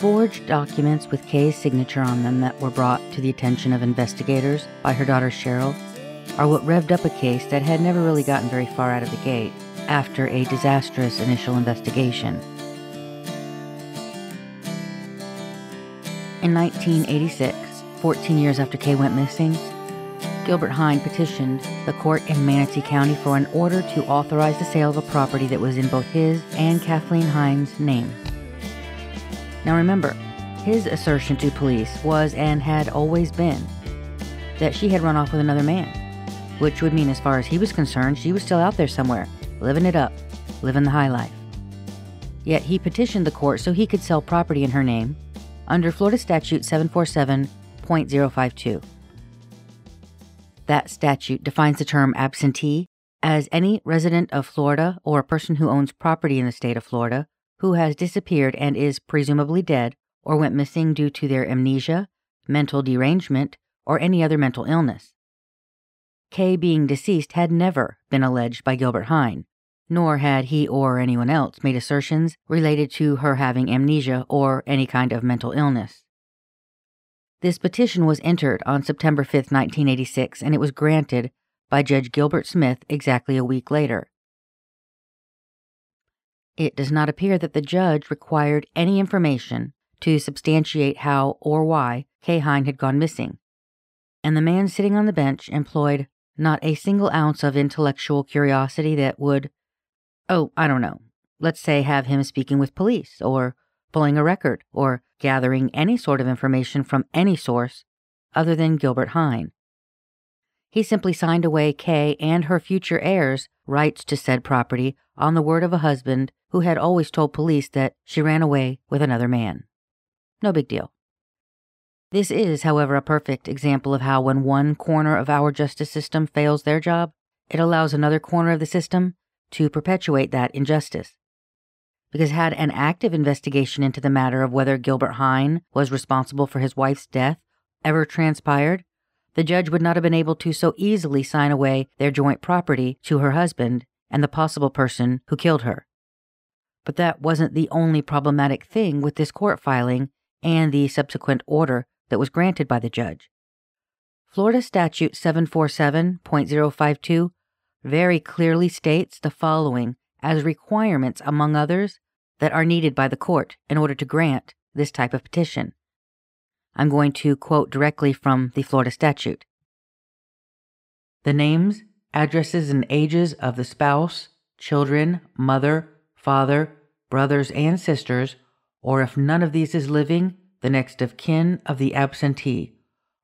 forged documents with Kay's signature on them that were brought to the attention of investigators by her daughter Cheryl are what revved up a case that had never really gotten very far out of the gate after a disastrous initial investigation. In 1986, 14 years after Kay went missing, Gilbert Hine petitioned the court in Manatee County for an order to authorize the sale of a property that was in both his and Kathaleen Hine's name. Now remember, his assertion to police was and had always been that she had run off with another man, which would mean, as far as he was concerned, she was still out there somewhere, living it up, living the high life. Yet he petitioned the court so he could sell property in her name under Florida Statute 747.052. That statute defines the term absentee as any resident of Florida or a person who owns property in the state of Florida who has disappeared and is presumably dead or went missing due to their amnesia, mental derangement, or any other mental illness. Kay being deceased had never been alleged by Gilbert Hine, nor had he or anyone else made assertions related to her having amnesia or any kind of mental illness. This petition was entered on September 5, 1986, and it was granted by Judge Gilbert Smith exactly a week later. It does not appear that the judge required any information to substantiate how or why Kay Hine had gone missing, and the man sitting on the bench employed not a single ounce of intellectual curiosity that would, oh, I don't know, let's say have him speaking with police, or pulling a record, or gathering any sort of information from any source other than Gilbert Hine. He simply signed away Kay and her future heirs' rights to said property on the word of a husband who had always told police that she ran away with another man. No big deal. This is, however, a perfect example of how, when one corner of our justice system fails their job, it allows another corner of the system to perpetuate that injustice. Because had an active investigation into the matter of whether Gilbert Hine was responsible for his wife's death ever transpired, the judge would not have been able to so easily sign away their joint property to her husband and the possible person who killed her. But that wasn't the only problematic thing with this court filing and the subsequent order that was granted by the judge. Florida Statute 747.052 very clearly states the following as requirements, among others, that are needed by the court in order to grant this type of petition. I'm going to quote directly from the Florida statute. The names, addresses, and ages of the spouse, children, mother, father, brothers, and sisters, or if none of these is living, the next of kin of the absentee.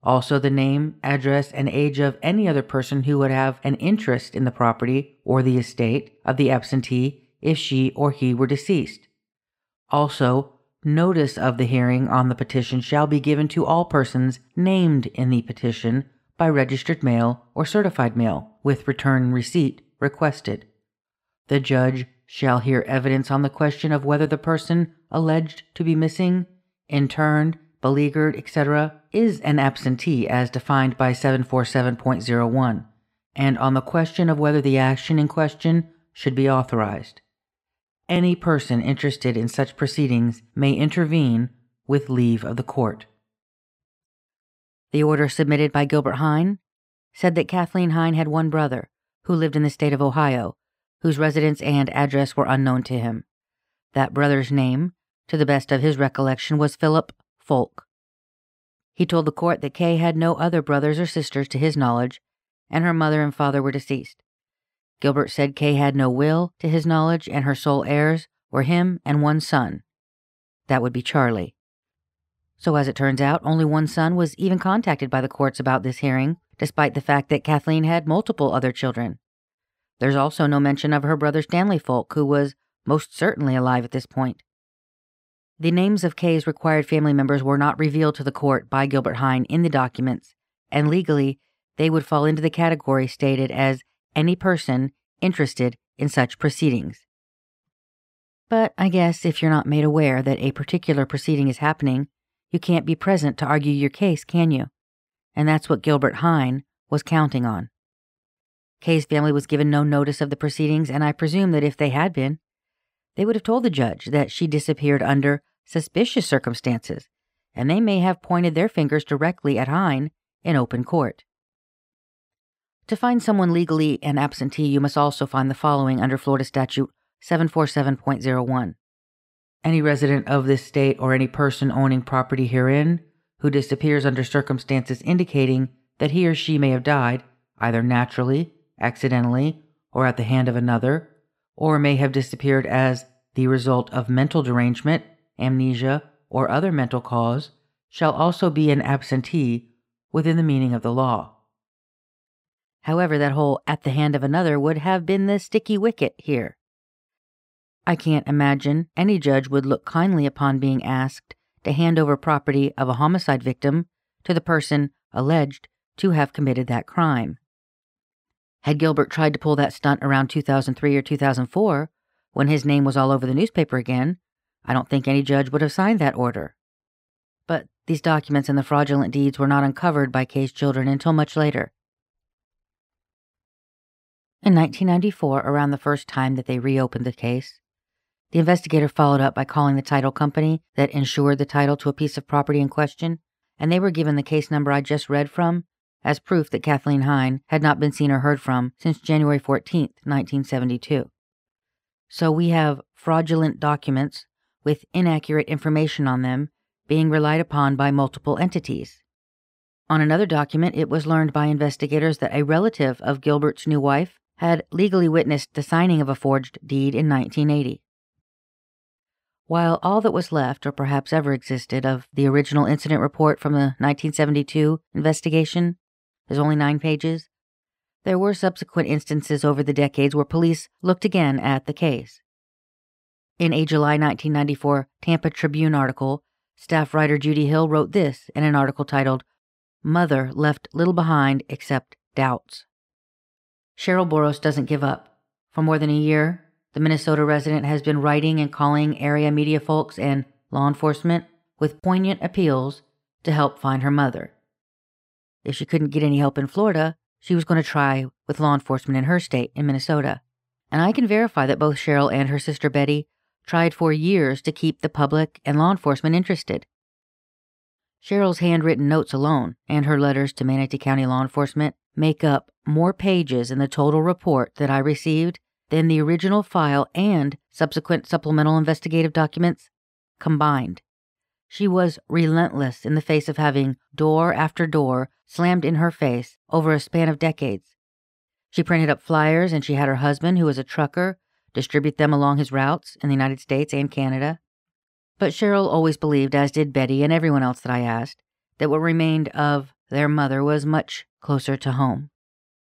Also, the name, address, and age of any other person who would have an interest in the property or the estate of the absentee if she or he were deceased. Also, notice of the hearing on the petition shall be given to all persons named in the petition by registered mail or certified mail, with return receipt requested. The judge shall hear evidence on the question of whether the person alleged to be missing, interned, beleaguered, etc., is an absentee as defined by 747.01, and on the question of whether the action in question should be authorized. Any person interested in such proceedings may intervene with leave of the court. The order submitted by Gilbert Hine said that Kathaleen Hine had one brother who lived in the state of Ohio whose residence and address were unknown to him. That brother's name, to the best of his recollection, was Philip Folk. He told the court that Kay had no other brothers or sisters to his knowledge, and her mother and father were deceased. Gilbert said Kay had no will to his knowledge, and her sole heirs were him and one son. That would be Charlie. So, as it turns out, only one son was even contacted by the courts about this hearing, despite the fact that Kathaleen had multiple other children. There's also no mention of her brother Stanley Folk, who was most certainly alive at this point. The names of Kay's required family members were not revealed to the court by Gilbert Hine in the documents, and legally, they would fall into the category stated as any person interested in such proceedings. But I guess if you're not made aware that a particular proceeding is happening, you can't be present to argue your case, can you? And that's what Gilbert Hine was counting on. Kay's family was given no notice of the proceedings, and I presume that if they had been, they would have told the judge that she disappeared under suspicious circumstances, and they may have pointed their fingers directly at Hine in open court. To find someone legally an absentee, you must also find the following under Florida Statute 747.01. Any resident of this state or any person owning property herein who disappears under circumstances indicating that he or she may have died, either naturally, accidentally, or at the hand of another, or may have disappeared as the result of mental derangement, amnesia, or other mental cause, shall also be an absentee within the meaning of the law. However, that whole at the hand of another would have been the sticky wicket here. I can't imagine any judge would look kindly upon being asked to hand over property of a homicide victim to the person alleged to have committed that crime. Had Gilbert tried to pull that stunt around 2003 or 2004, when his name was all over the newspaper again, I don't think any judge would have signed that order. But these documents and the fraudulent deeds were not uncovered by Kay's children until much later. In 1994, around the first time that they reopened the case, the investigator followed up by calling the title company that insured the title to a piece of property in question, and they were given the case number I just read from as proof that Kathaleen Hine had not been seen or heard from since January 14, 1972. So we have fraudulent documents with inaccurate information on them being relied upon by multiple entities. On another document, it was learned by investigators that a relative of Gilbert's new wife had legally witnessed the signing of a forged deed in 1980. While all that was left, or perhaps ever existed, of the original incident report from the 1972 investigation is only nine pages, there were subsequent instances over the decades where police looked again at the case. In a July 1994 Tampa Tribune article, staff writer Judy Hill wrote this in an article titled, Mother Left Little Behind Except Doubts. Cheryl Boros doesn't give up. For more than a year, the Minnesota resident has been writing and calling area media folks and law enforcement with poignant appeals to help find her mother. If she couldn't get any help in Florida, she was going to try with law enforcement in her state, in Minnesota. And I can verify that both Cheryl and her sister Betty tried for years to keep the public and law enforcement interested. Cheryl's handwritten notes alone and her letters to Manatee County law enforcement make up more pages in the total report that I received than the original file and subsequent supplemental investigative documents combined. She was relentless in the face of having door after door slammed in her face over a span of decades. She printed up flyers and she had her husband, who was a trucker, distribute them along his routes in the United States and Canada. But Cheryl always believed, as did Betty and everyone else that I asked, that what remained of their mother was much closer to home,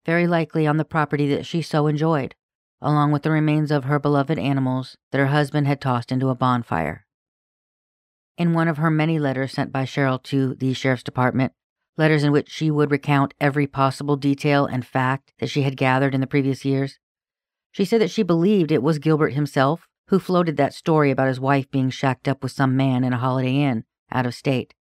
very likely on the property that she so enjoyed, along with the remains of her beloved animals that her husband had tossed into a bonfire. In one of her many letters sent by Cheryl to the Sheriff's Department, letters in which she would recount every possible detail and fact that she had gathered in the previous years, she said that she believed it was Gilbert himself who floated that story about his wife being shacked up with some man in a Holiday Inn out of state.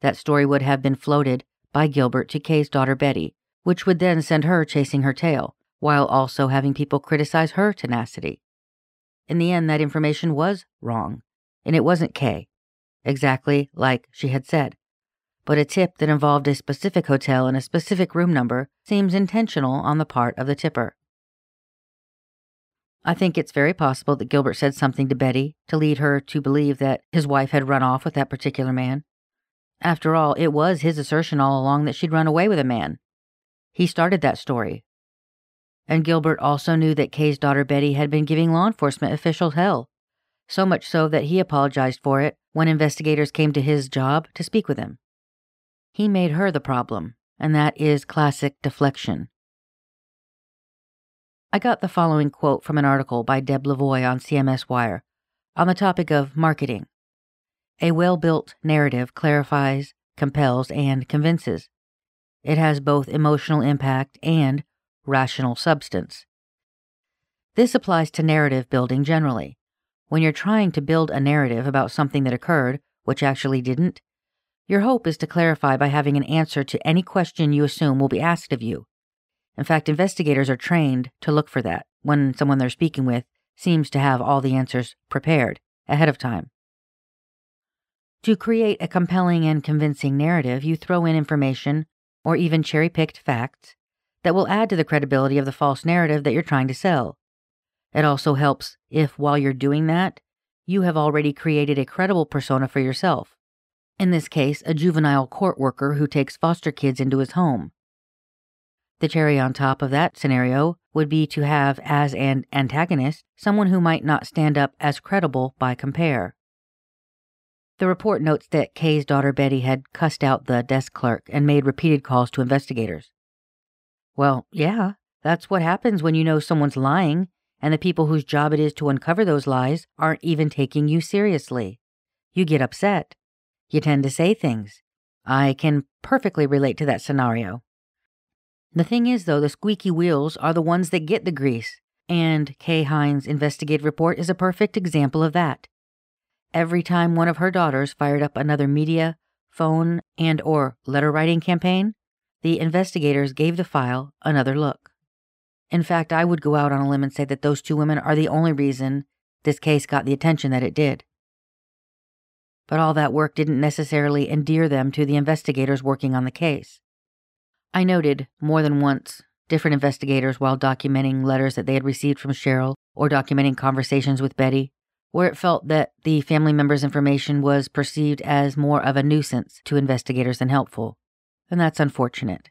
That story would have been floated by Gilbert to Kay's daughter Betty, which would then send her chasing her tail, while also having people criticize her tenacity. In the end, that information was wrong, and it wasn't Kay, exactly like she had said. But a tip that involved a specific hotel and a specific room number seems intentional on the part of the tipper. I think it's very possible that Gilbert said something to Betty to lead her to believe that his wife had run off with that particular man. After all, it was his assertion all along that she'd run away with a man. He started that story. And Gilbert also knew that Kay's daughter Betty had been giving law enforcement officials hell, so much so that he apologized for it when investigators came to his job to speak with him. He made her the problem, and that is classic deflection. I got the following quote from an article by Deb Lavoie on CMS Wire on the topic of marketing. A well built narrative clarifies, compels, and convinces. It has both emotional impact and rational substance. This applies to narrative building generally. When you're trying to build a narrative about something that occurred, which actually didn't, your hope is to clarify by having an answer to any question you assume will be asked of you. In fact, investigators are trained to look for that when someone they're speaking with seems to have all the answers prepared ahead of time. To create a compelling and convincing narrative, you throw in information or even cherry picked facts that will add to the credibility of the false narrative that you're trying to sell. It also helps if, while you're doing that, you have already created a credible persona for yourself. In this case, a juvenile court worker who takes foster kids into his home. The cherry on top of that scenario would be to have as an antagonist someone who might not stand up as credible by compare. The report notes that Kay's daughter Betty had cussed out the desk clerk and made repeated calls to investigators. Well, yeah, that's what happens when you know someone's lying and the people whose job it is to uncover those lies aren't even taking you seriously. You get upset. You tend to say things. I can perfectly relate to that scenario. The thing is, though, the squeaky wheels are the ones that get the grease, and Kay Hine's investigative report is a perfect example of that. Every time one of her daughters fired up another media, phone, and or letter writing campaign, the investigators gave the file another look. In fact, I would go out on a limb and say that those two women are the only reason this case got the attention that it did. But all that work didn't necessarily endear them to the investigators working on the case. I noted more than once different investigators while documenting letters that they had received from Cheryl or documenting conversations with Betty, where it felt that the family member's information was perceived as more of a nuisance to investigators than helpful. And that's unfortunate.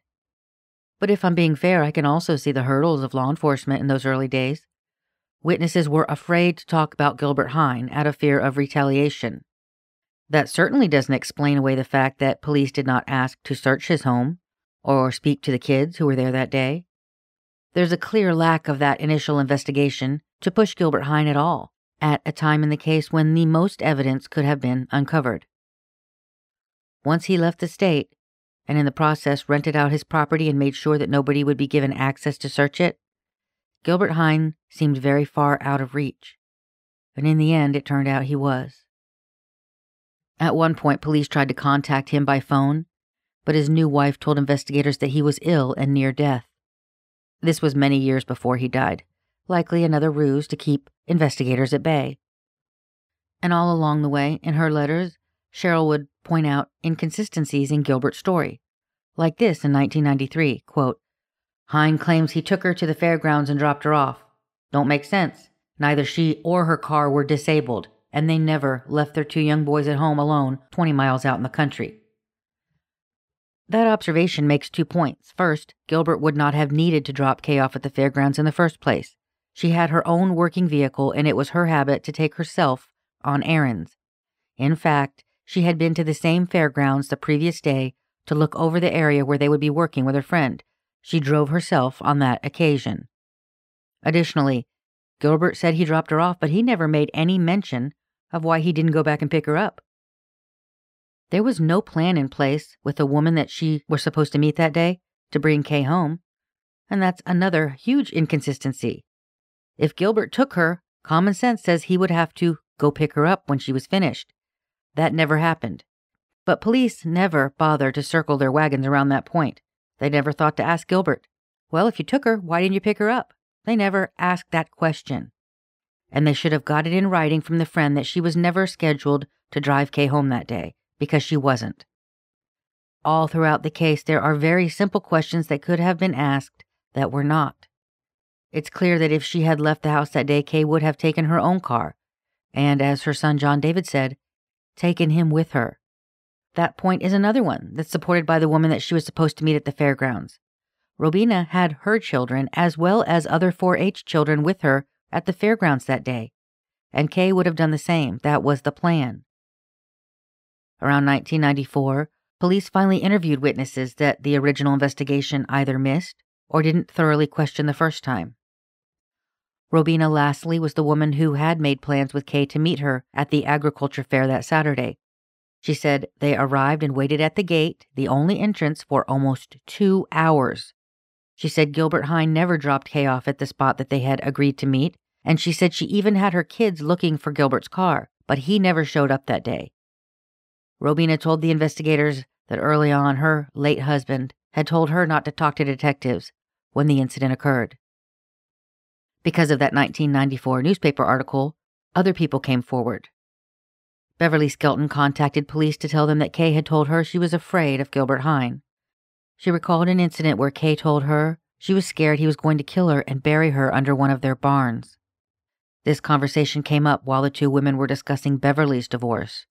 But if I'm being fair, I can also see the hurdles of law enforcement in those early days. Witnesses were afraid to talk about Gilbert Hine out of fear of retaliation. That certainly doesn't explain away the fact that police did not ask to search his home or speak to the kids who were there that day. There's a clear lack of that initial investigation to push Gilbert Hine at all, at a time in the case when the most evidence could have been uncovered. Once he left the state, and in the process rented out his property and made sure that nobody would be given access to search it, Gilbert Hine seemed very far out of reach. And in the end, it turned out he was. At one point, police tried to contact him by phone, but his new wife told investigators that he was ill and near death. This was many years before he died, likely another ruse to keep investigators at bay. And all along the way, in her letters, Cheryl would point out inconsistencies in Gilbert's story. Like this in 1993 quote, Hine claims he took her to the fairgrounds and dropped her off. Don't make sense. Neither she or her car were disabled, and they never left their two young boys at home alone 20 miles out in the country. That observation makes two points. First, Gilbert would not have needed to drop Kay off at the fairgrounds in the first place. She had her own working vehicle, and it was her habit to take herself on errands. In fact, she had been to the same fairgrounds the previous day to look over the area where they would be working with her friend. She drove herself on that occasion. Additionally, Gilbert said he dropped her off, but he never made any mention of why he didn't go back and pick her up. There was no plan in place with the woman that she was supposed to meet that day to bring Kay home. And that's another huge inconsistency. If Gilbert took her, common sense says he would have to go pick her up when she was finished. That never happened. But police never bothered to circle their wagons around that point. They never thought to ask Gilbert, Well, if you took her, why didn't you pick her up? They never asked that question. And they should have got it in writing from the friend that she was never scheduled to drive Kay home that day because she wasn't. All throughout the case, there are very simple questions that could have been asked that were not. It's clear that if she had left the house that day, Kay would have taken her own car, and as her son John David said, taken him with her. That point is another one that's supported by the woman that she was supposed to meet at the fairgrounds. Robina had her children as well as other 4 H children with her at the fairgrounds that day, and Kay would have done the same. That was the plan. Around 1994, police finally interviewed witnesses that the original investigation either missed or didn't thoroughly question the first time. Robina Lastly was the woman who had made plans with Kay to meet her at the agriculture fair that Saturday. She said they arrived and waited at the gate, the only entrance, for almost two hours. She said Gilbert Hine never dropped Kay off at the spot that they had agreed to meet, and she said she even had her kids looking for Gilbert's car, but he never showed up that day. Robina told the investigators that early on her late husband had told her not to talk to detectives when the incident occurred. Because of that 1994 newspaper article, other people came forward. Beverly Skelton contacted police to tell them that Kay had told her she was afraid of Gilbert Hine. She recalled an incident where Kay told her she was scared he was going to kill her and bury her under one of their barns. This conversation came up while the two women were discussing Beverly's divorce,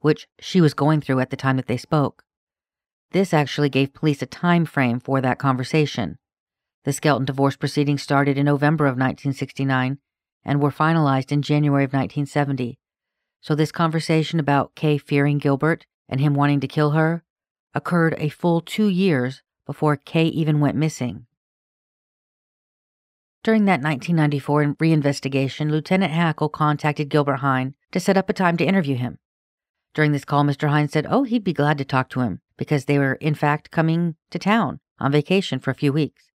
which she was going through at the time that they spoke. This actually gave police a time frame for that conversation. The Skelton divorce proceedings started in November of 1969 and were finalized in January of 1970. So this conversation about Kay fearing Gilbert and him wanting to kill her occurred a full two years before Kay even went missing. During that 1994 reinvestigation, Lieutenant Hackle contacted Gilbert Hine to set up a time to interview him. During this call, Mr. Hine said, oh, he'd be glad to talk to him because they were, in fact, coming to town on vacation for a few weeks.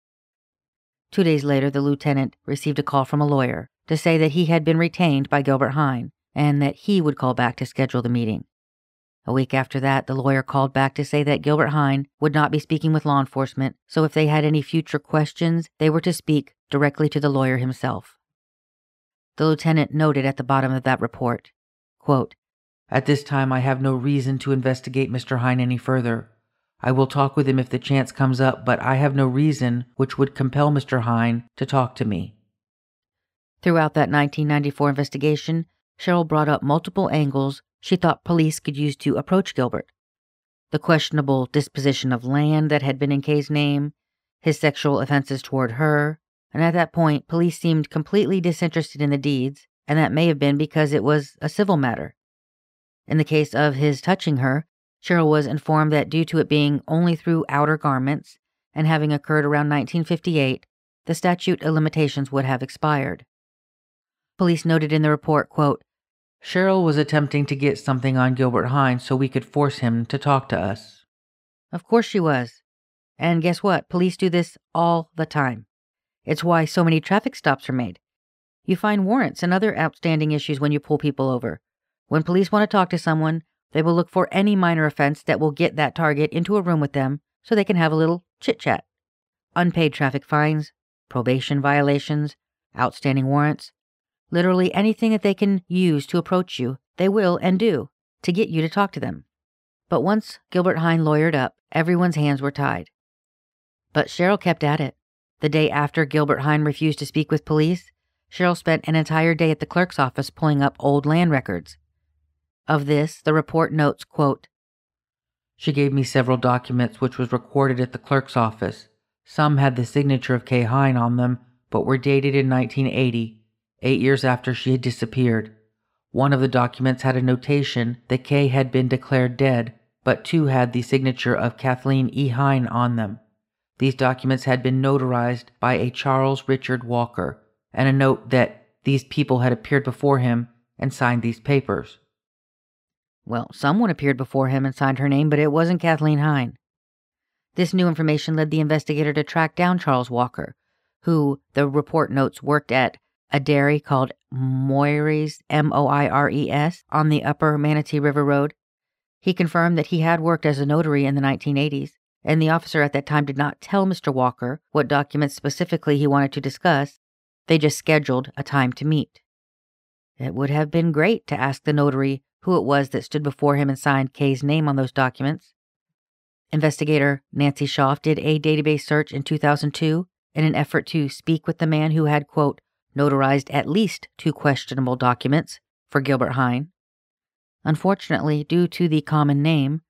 Two days later, the lieutenant received a call from a lawyer to say that he had been retained by Gilbert Hine and that he would call back to schedule the meeting. A week after that, the lawyer called back to say that Gilbert Hine would not be speaking with law enforcement, so if they had any future questions, they were to speak directly to the lawyer himself. The lieutenant noted at the bottom of that report, quote, At this time, I have no reason to investigate Mr. Hine any further. I will talk with him if the chance comes up, but I have no reason which would compel Mr. Hine to talk to me. Throughout that 1994 investigation, Cheryl brought up multiple angles she thought police could use to approach Gilbert. The questionable disposition of land that had been in Kay's name, his sexual offenses toward her, and at that point, police seemed completely disinterested in the deeds, and that may have been because it was a civil matter. In the case of his touching her, Cheryl was informed that due to it being only through outer garments and having occurred around 1958, the statute of limitations would have expired. Police noted in the report, quote, Cheryl was attempting to get something on Gilbert Hines so we could force him to talk to us. Of course she was. And guess what? Police do this all the time. It's why so many traffic stops are made. You find warrants and other outstanding issues when you pull people over. When police want to talk to someone, they will look for any minor offense that will get that target into a room with them so they can have a little chit chat. Unpaid traffic fines, probation violations, outstanding warrants, literally anything that they can use to approach you, they will and do to get you to talk to them. But once Gilbert Hine lawyered up, everyone's hands were tied. But Cheryl kept at it. The day after Gilbert Hine refused to speak with police, Cheryl spent an entire day at the clerk's office pulling up old land records. Of this, the report notes, quote, She gave me several documents which was recorded at the clerk's office. Some had the signature of Kay Hine on them, but were dated in 1980, eight years after she had disappeared. One of the documents had a notation that Kay had been declared dead, but two had the signature of Kathaleen E. Hine on them. These documents had been notarized by a Charles Richard Walker, and a note that these people had appeared before him and signed these papers. Well, someone appeared before him and signed her name, but it wasn't Kathaleen Hine. This new information led the investigator to track down Charles Walker, who, the report notes, worked at a dairy called Moires, M O I R E S, on the upper Manatee River Road. He confirmed that he had worked as a notary in the 1980s, and the officer at that time did not tell Mr. Walker what documents specifically he wanted to discuss. They just scheduled a time to meet. It would have been great to ask the notary who it was that stood before him and signed Kay's name on those documents. Investigator Nancy Schaff did a database search in 2002 in an effort to speak with the man who had, quote, notarized at least two questionable documents for Gilbert Hine. Unfortunately, due to the common name,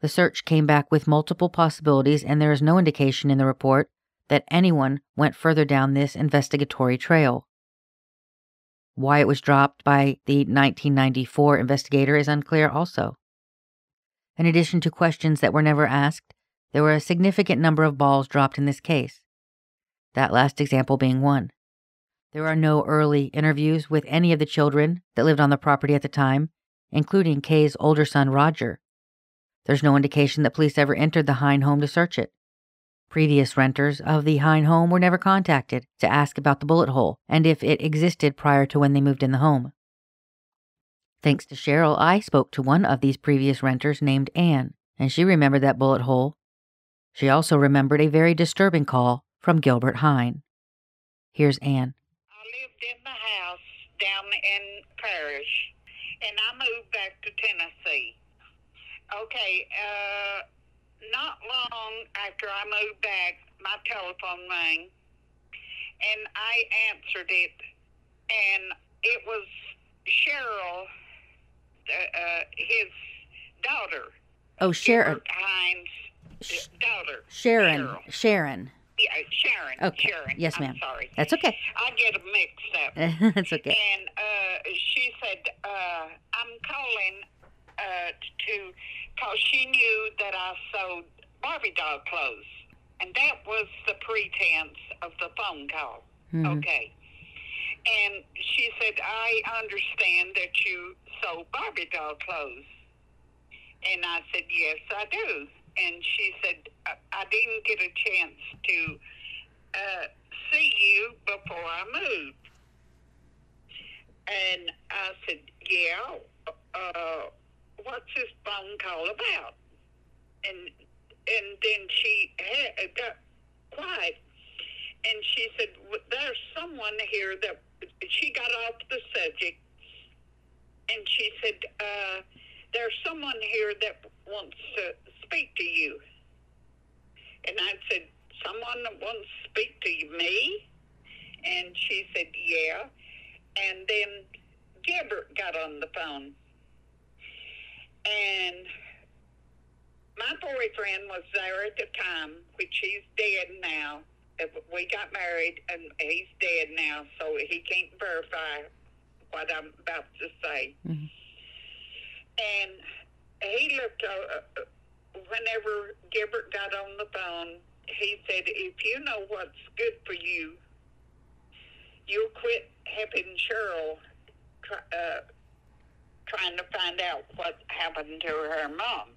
the search came back with multiple possibilities, and there is no indication in the report that anyone went further down this investigatory trail. Why it was dropped by the 1994 investigator is unclear, also. In addition to questions that were never asked, there were a significant number of balls dropped in this case. That last example being one. There are no early interviews with any of the children that lived on the property at the time, including Kay's older son, Roger. There's no indication that police ever entered the Hine home to search it. Previous renters of the Hine home were never contacted to ask about the bullet hole and if it existed prior to when they moved in the home. Thanks to Cheryl, I spoke to one of these previous renters named Anne, and she remembered that bullet hole. She also remembered a very disturbing call from Gilbert Hine. Here's Anne I lived in the house down in Parrish, and I moved back to Tennessee. Okay, uh, not long after I moved back, my telephone rang, and I answered it, and it was Cheryl, uh, uh, his daughter. Oh, Sharon. Hines' Sh- daughter. Sharon. Cheryl. Sharon. Yeah, Sharon. Okay. Sharon. Yes, I'm ma'am. sorry. That's okay. I get them mixed up. That's okay. And uh, she said, uh, I'm calling uh, to, because she knew that I sold Barbie doll clothes. And that was the pretense of the phone call. Mhm. Okay. And she said, I understand that you sold Barbie doll clothes. And I said, Yes, I do. And she said, I, I didn't get a chance to uh, see you before I moved. And I said, Yeah, uh, what's this phone call about? And and then she had, got quiet and she said, "W- There's someone here that she got off the subject, and she said, uh, There's someone here that wants to speak to you. And I said, Someone that wants to speak to you, me? And she said, Yeah. And then Gilbert got on the phone. And my boyfriend was there at the time, which he's dead now. We got married, and he's dead now, so he can't verify what I'm about to say. Mhm. And he looked, uh, uh, whenever Gilbert got on the phone, he said, If you know what's good for you, you'll quit helping Cheryl uh, trying to find out what happened to her mom.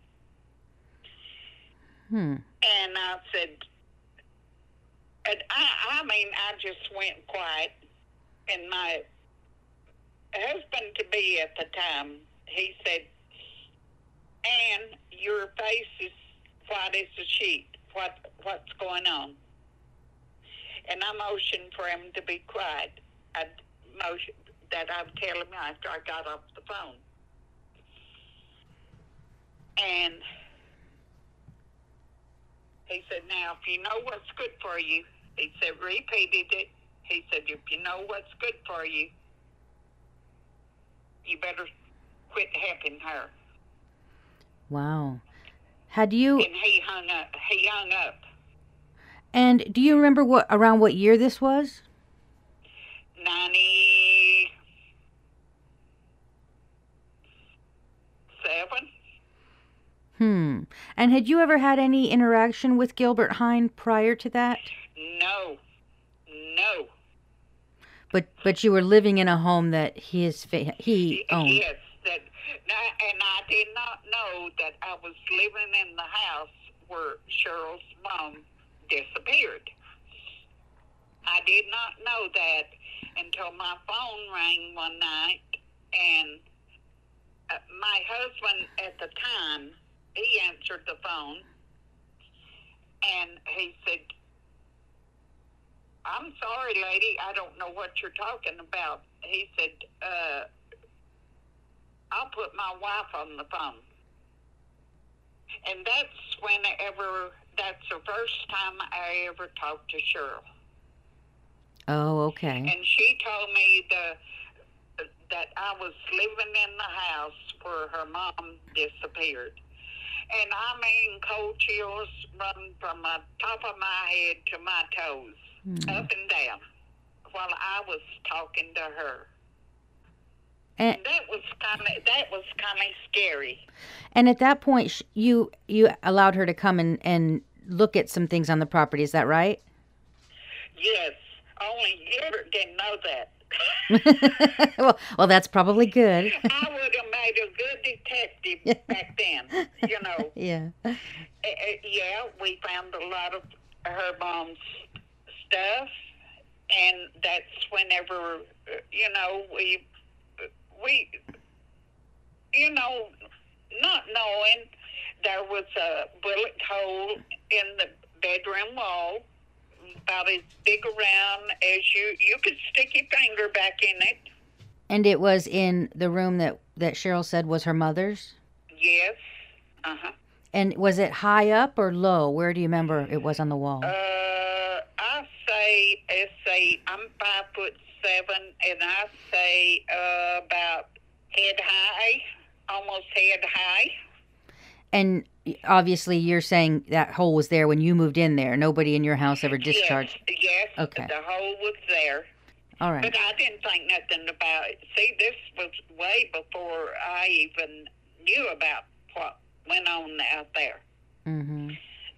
Hmm. And I said, and I, I mean, I just went quiet. And my husband to be at the time, he said, Anne, your face is white as a sheet. What, what's going on? And I motioned for him to be quiet. I motioned that I would tell him after I got off the phone. And he said, Now, if you know what's good for you, he said, repeated it. He said, If you know what's good for you, you better quit helping her. Wow. Had you And he hung up. He hung up. and do you remember what around what year this was? 97. Hmm. And had you ever had any interaction with Gilbert Hine prior to that? No. No. But but you were living in a home that his fa- he owned. Yes, that, and I did not know that I was living in the house where Cheryl's mom disappeared. I did not know that until my phone rang one night, and uh, my husband at the time he answered the phone, and he said. I'm sorry, lady. I don't know what you're talking about. He said, uh, I'll put my wife on the phone. And that's whenever, that's the first time I ever talked to Cheryl. Oh, okay. And she told me the, that I was living in the house where her mom disappeared. And I mean, cold chills run from the top of my head to my toes, Hmm. up and down, while I was talking to her. And That was kind of that was kind of scary. and at that point you you allowed her to come and and look at some things on the property, is that right? Yes, only Gilbert didn't know that. well, well, that's probably good. I would have made a good detective back then. You know, yeah. Uh, yeah, we found a lot of her mom's stuff, and that's whenever you know we we you know not knowing there was a bullet hole in the bedroom wall about as big around as you you could stick your finger back in it And it was in the room that that Cheryl said was her mother's? Yes. Uh huh. And was it high up or low? Where do you remember it was on the wall? Uh, I say, let's say, I'm five foot seven, and I say uh, about head high, almost head high. and obviously, you're saying that hole was there when you moved in there. Nobody in your house ever discharged. Yes, yes. Okay. The hole was there, All right. but I didn't think nothing about it. See, this was way before I even knew about what went on out there. Mm-hmm.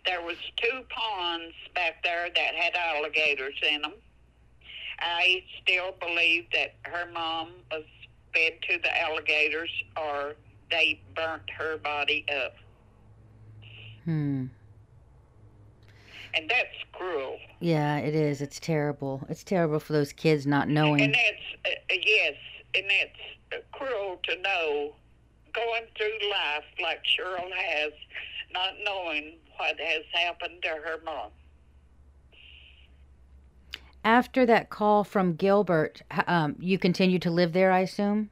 There was two ponds back there that had alligators in them. I still believe that her mom was fed to the alligators, or they burnt her body up, Hmm. and that's cruel. Yeah, it is. It's terrible. It's terrible for those kids not knowing. And that's uh, yes, and that's cruel to know going through life like Cheryl has, not knowing what has happened to her mom. After that call from Gilbert, um, you continued to live there, I assume?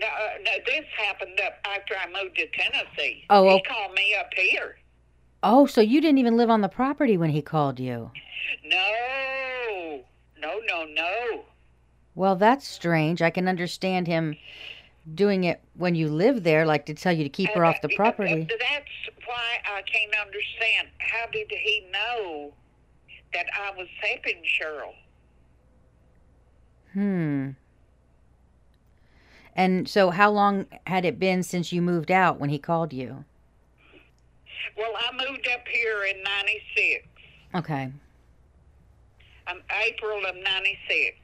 No, uh, no, this happened up after I moved to Tennessee. Oh, he okay. called me up here. Oh, so you didn't even live on the property when he called you? No, no, no, no. Well, that's strange. I can understand him doing it when you live there, like to tell you to keep her off the that- property. That's why I can't understand. How did he know that I was helping Cheryl? Hmm. And so, how long had it been since you moved out when he called you? Well, I moved up here in '96. Okay. Um, April of '96.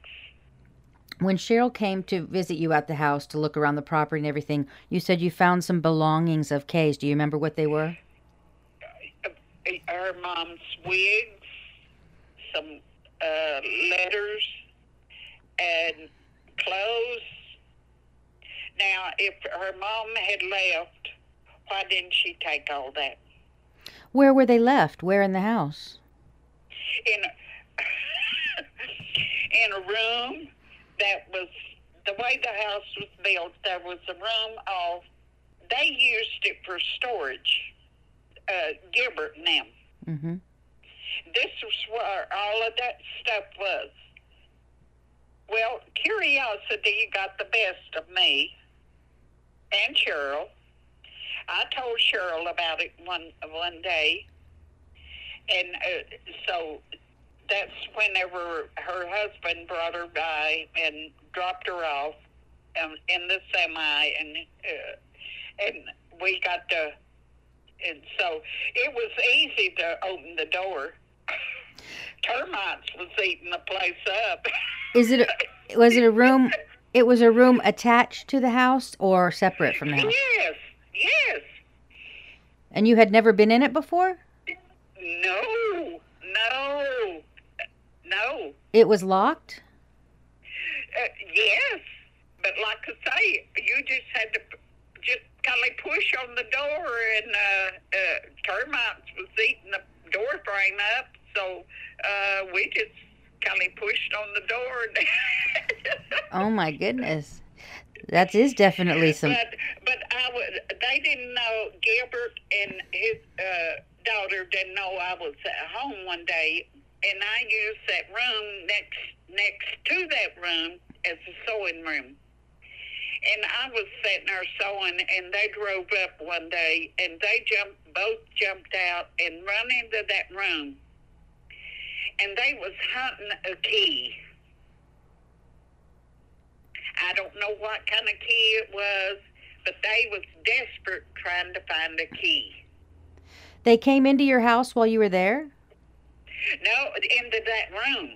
When Cheryl came to visit you at the house to look around the property and everything, you said you found some belongings of Kay's. Do you remember what they were? Her mom's wigs, some uh, letters, and clothes. Now, if her mom had left, why didn't she take all that? Where were they left? Where in the house? in in a room that was the way the house was built. There was a room off. They used it for storage. Uh, Gilbert and them. Mm-hmm. This was where all of that stuff was. Well, curiosity got the best of me and Cheryl. I told Cheryl about it one one day, and uh, so that's whenever her husband brought her by and dropped her off um, in the semi, and uh, and we got to, and so it was easy to open the door. Termites was eating the place up. Is it? A, was it a room? It was a room attached to the house or separate from the house. Yes, yes. And you had never been in it before? No, no, no. It was locked. Uh, yes, but like I say, you just had to just kind of push on the door, and uh, uh, termites was eating the door frame up. So uh, we just kind of pushed on the door. Oh my goodness. That is definitely some. But but I would. They didn't know Gilbert and his uh, daughter didn't know I was at home one day, and I used that room next next to that room as a sewing room. And I was sitting there sewing, and they drove up one day, and they jumped, both jumped out and run into that room, and they was hunting a key. I don't know what kind of key it was, but they was desperate trying to find a key. They came into your house while you were there? No, into that room.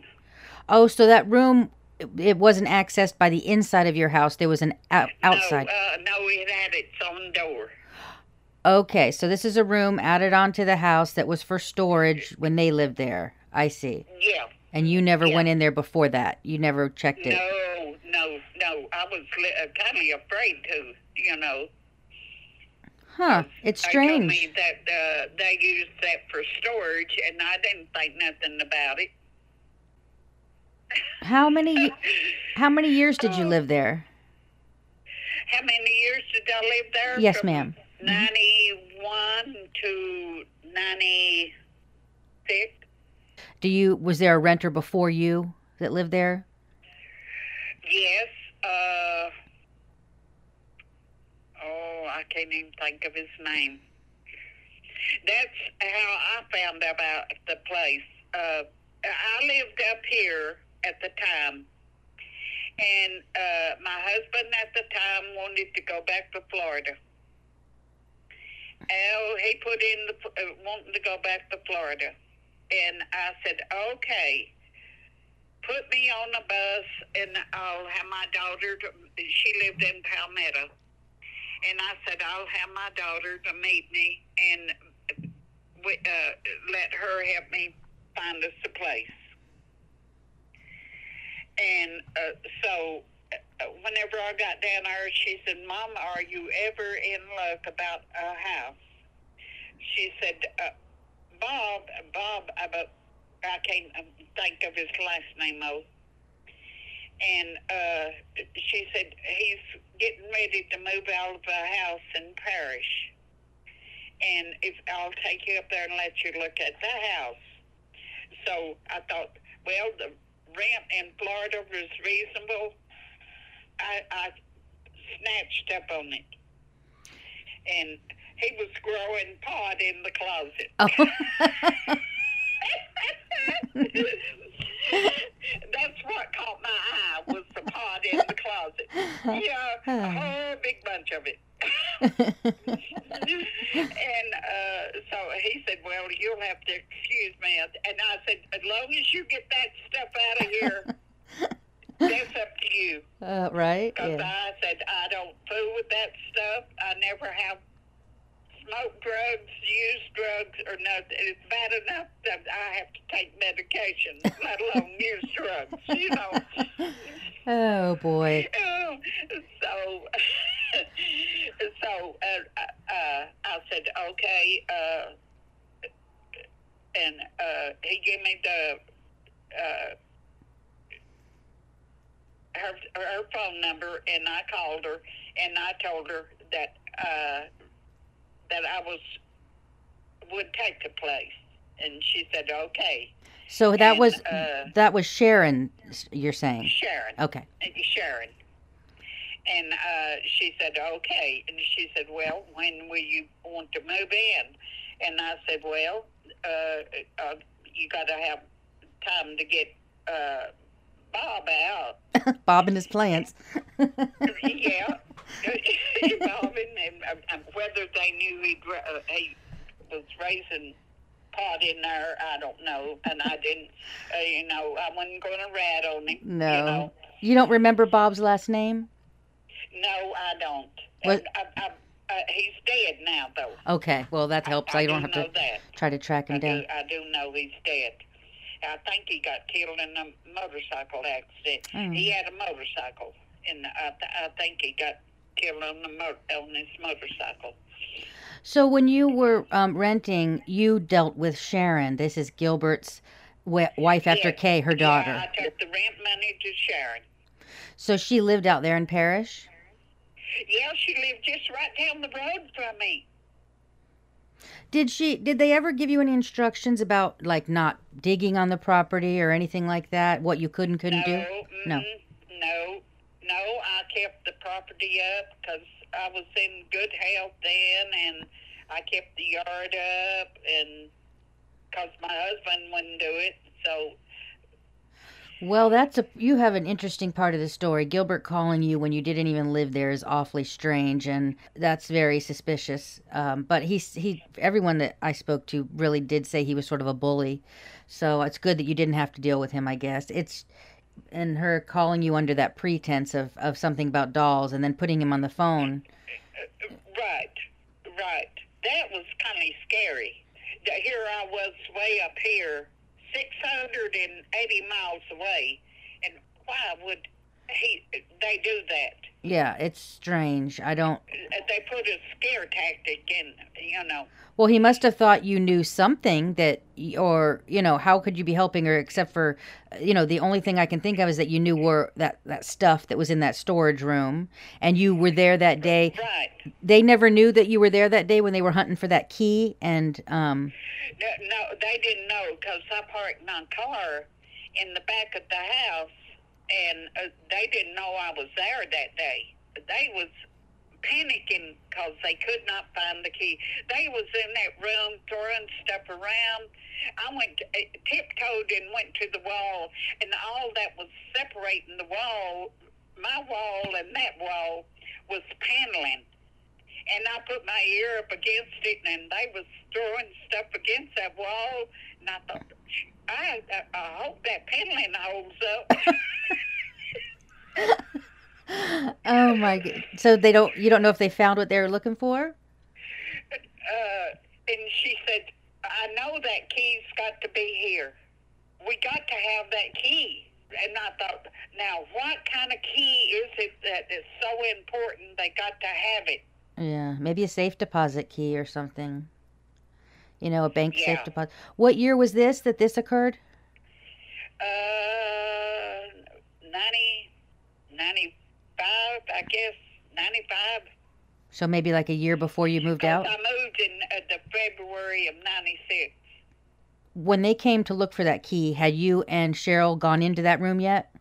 Oh, so that room it- wasn't accessed by the inside of your house. There was an out, outside. No, uh, no, it had its own door. Okay, so this is a room added onto the house that was for storage when they lived there. I see. Yeah. And you never Yeah. went in there before that. You never checked it. No, no, no. I was li- uh, kind of afraid to, you know. Huh. It's strange. They told me that uh, they used that for storage, and I didn't think nothing about it. How many how many years did you live there? How many years did I live there? Yes, From ma'am. 91 to 96. Do you was there a renter before you that lived there? Yes. Uh, oh, I can't even think of his name. That's how I found out about the place. Uh, I lived up here at the time, and uh, my husband at the time wanted to go back to Florida. Oh, he put in the uh, wanting to go back to Florida, and I said, okay put me on a bus and I'll have my daughter to, she lived in Palmetto. And I said, I'll have my daughter to meet me and uh, let her help me find us a place. And uh, so uh, whenever I got down there, she said, Mom, are you ever in luck about a house? She said, uh, Bob, Bob, about I can't think of his last name though. And uh, she said he's getting ready to move out of a house in Parrish, and if I'll take you up there and let you look at the house. So I thought, well, the rent in Florida was reasonable. I, I snatched up on it, and he was growing pot in the closet. Oh. That's what caught my eye was the pot in the closet. Yeah, a whole big bunch of it. and uh, so he said, "Well, you'll have to excuse me." And I said, "As long as you get that stuff out of here, that's up to you." uh, right? Because Yeah. I said I don't fool with that stuff. I never have smoked drugs, used drugs, or nothing. It's bad enough that I have to take medication, let alone use drugs. You know. Oh boy. So, so uh, uh, I said, okay, uh, and uh, he gave me the uh, her her phone number, and I called her, and I told her that uh, that I was would take the place, and she said, okay, So that And, was uh, that was Sharon. You're saying? Sharon. Okay. Sharon. And uh, she said, okay. And she said, well, when will you want to move in? And I said, well, uh, uh, you got to have time to get uh, Bob out. Bob and his plants. yeah. And, and, uh, whether they knew he'd, uh, he was raising pot in there, I don't know. And I didn't, uh, you know, I wasn't going to rat on him. No. You know. You don't remember Bob's last name? No, I don't. What- And I, I, uh, he's dead now, though. Okay. Well, that helps. I, don't do have to that. try to track him do, down. I do know he's dead. I think he got killed in a motorcycle accident. Mm. He had a motorcycle, and I, th- I think he got killed on the mo- on his motorcycle. So when you were um, renting, you dealt with Sharon. This is Gilbert's wi- wife after Yeah. Kay, her daughter. Yeah, I took the rent money to Sharon. So she lived out there in Parrish. Yeah, she lived just right down the road from me. Did she? Did they ever give you any instructions about like not digging on the property or anything like that? What you could and couldn't do? Mm, No, no. I kept the property up because I was in good health then, and I kept the yard up, and because my husband wouldn't do it, so Well, that's a you have an interesting part of the story. Gilbert calling you when you didn't even live there is awfully strange, and that's very suspicious. Um, but he's he everyone that I spoke to really did say he was sort of a bully, so it's good that you didn't have to deal with him. I guess it's and her calling you under that pretense of of something about dolls, and then putting him on the phone. right, right. That was kind of scary. Here I was way up here, 680 miles away, and why would he? They do that? Yeah, it's strange. I don't. They put a scare tactic in, you know. Well, he must have thought you knew something that, or you know, how could you be helping her except for, you know, the only thing I can think of is that you knew were that that stuff that was in that storage room, and you were there that day. Right. They never knew that you were there that day when they were hunting for that key, and um. No, no they didn't know because I parked my car in the back of the house, and uh, they didn't know I was there that day. They was panicking because they could not find the key. They was in that room throwing stuff around. I went to, uh, tiptoed and went to the wall, and all that was separating the wall, my wall and that wall, was paneling. And I put my ear up against it, and they was throwing stuff against that wall. And I thought, I, I, I hope that paneling holds up. oh my god! So they don't. You don't know if they found what they were looking for. Uh, and she said, "I know that key's got to be here. We got to have that key." And I thought, now what kind of key is it that is so important? They got to have it. Yeah, maybe a safe deposit key or something. You know, a bank Yeah. safe deposit. What year was this that this occurred? Uh, 90, 95, I guess, 95. So maybe like a year before you moved out. I moved in uh, the February of 96. When they came to look for that key, had you and Cheryl gone into that room yet?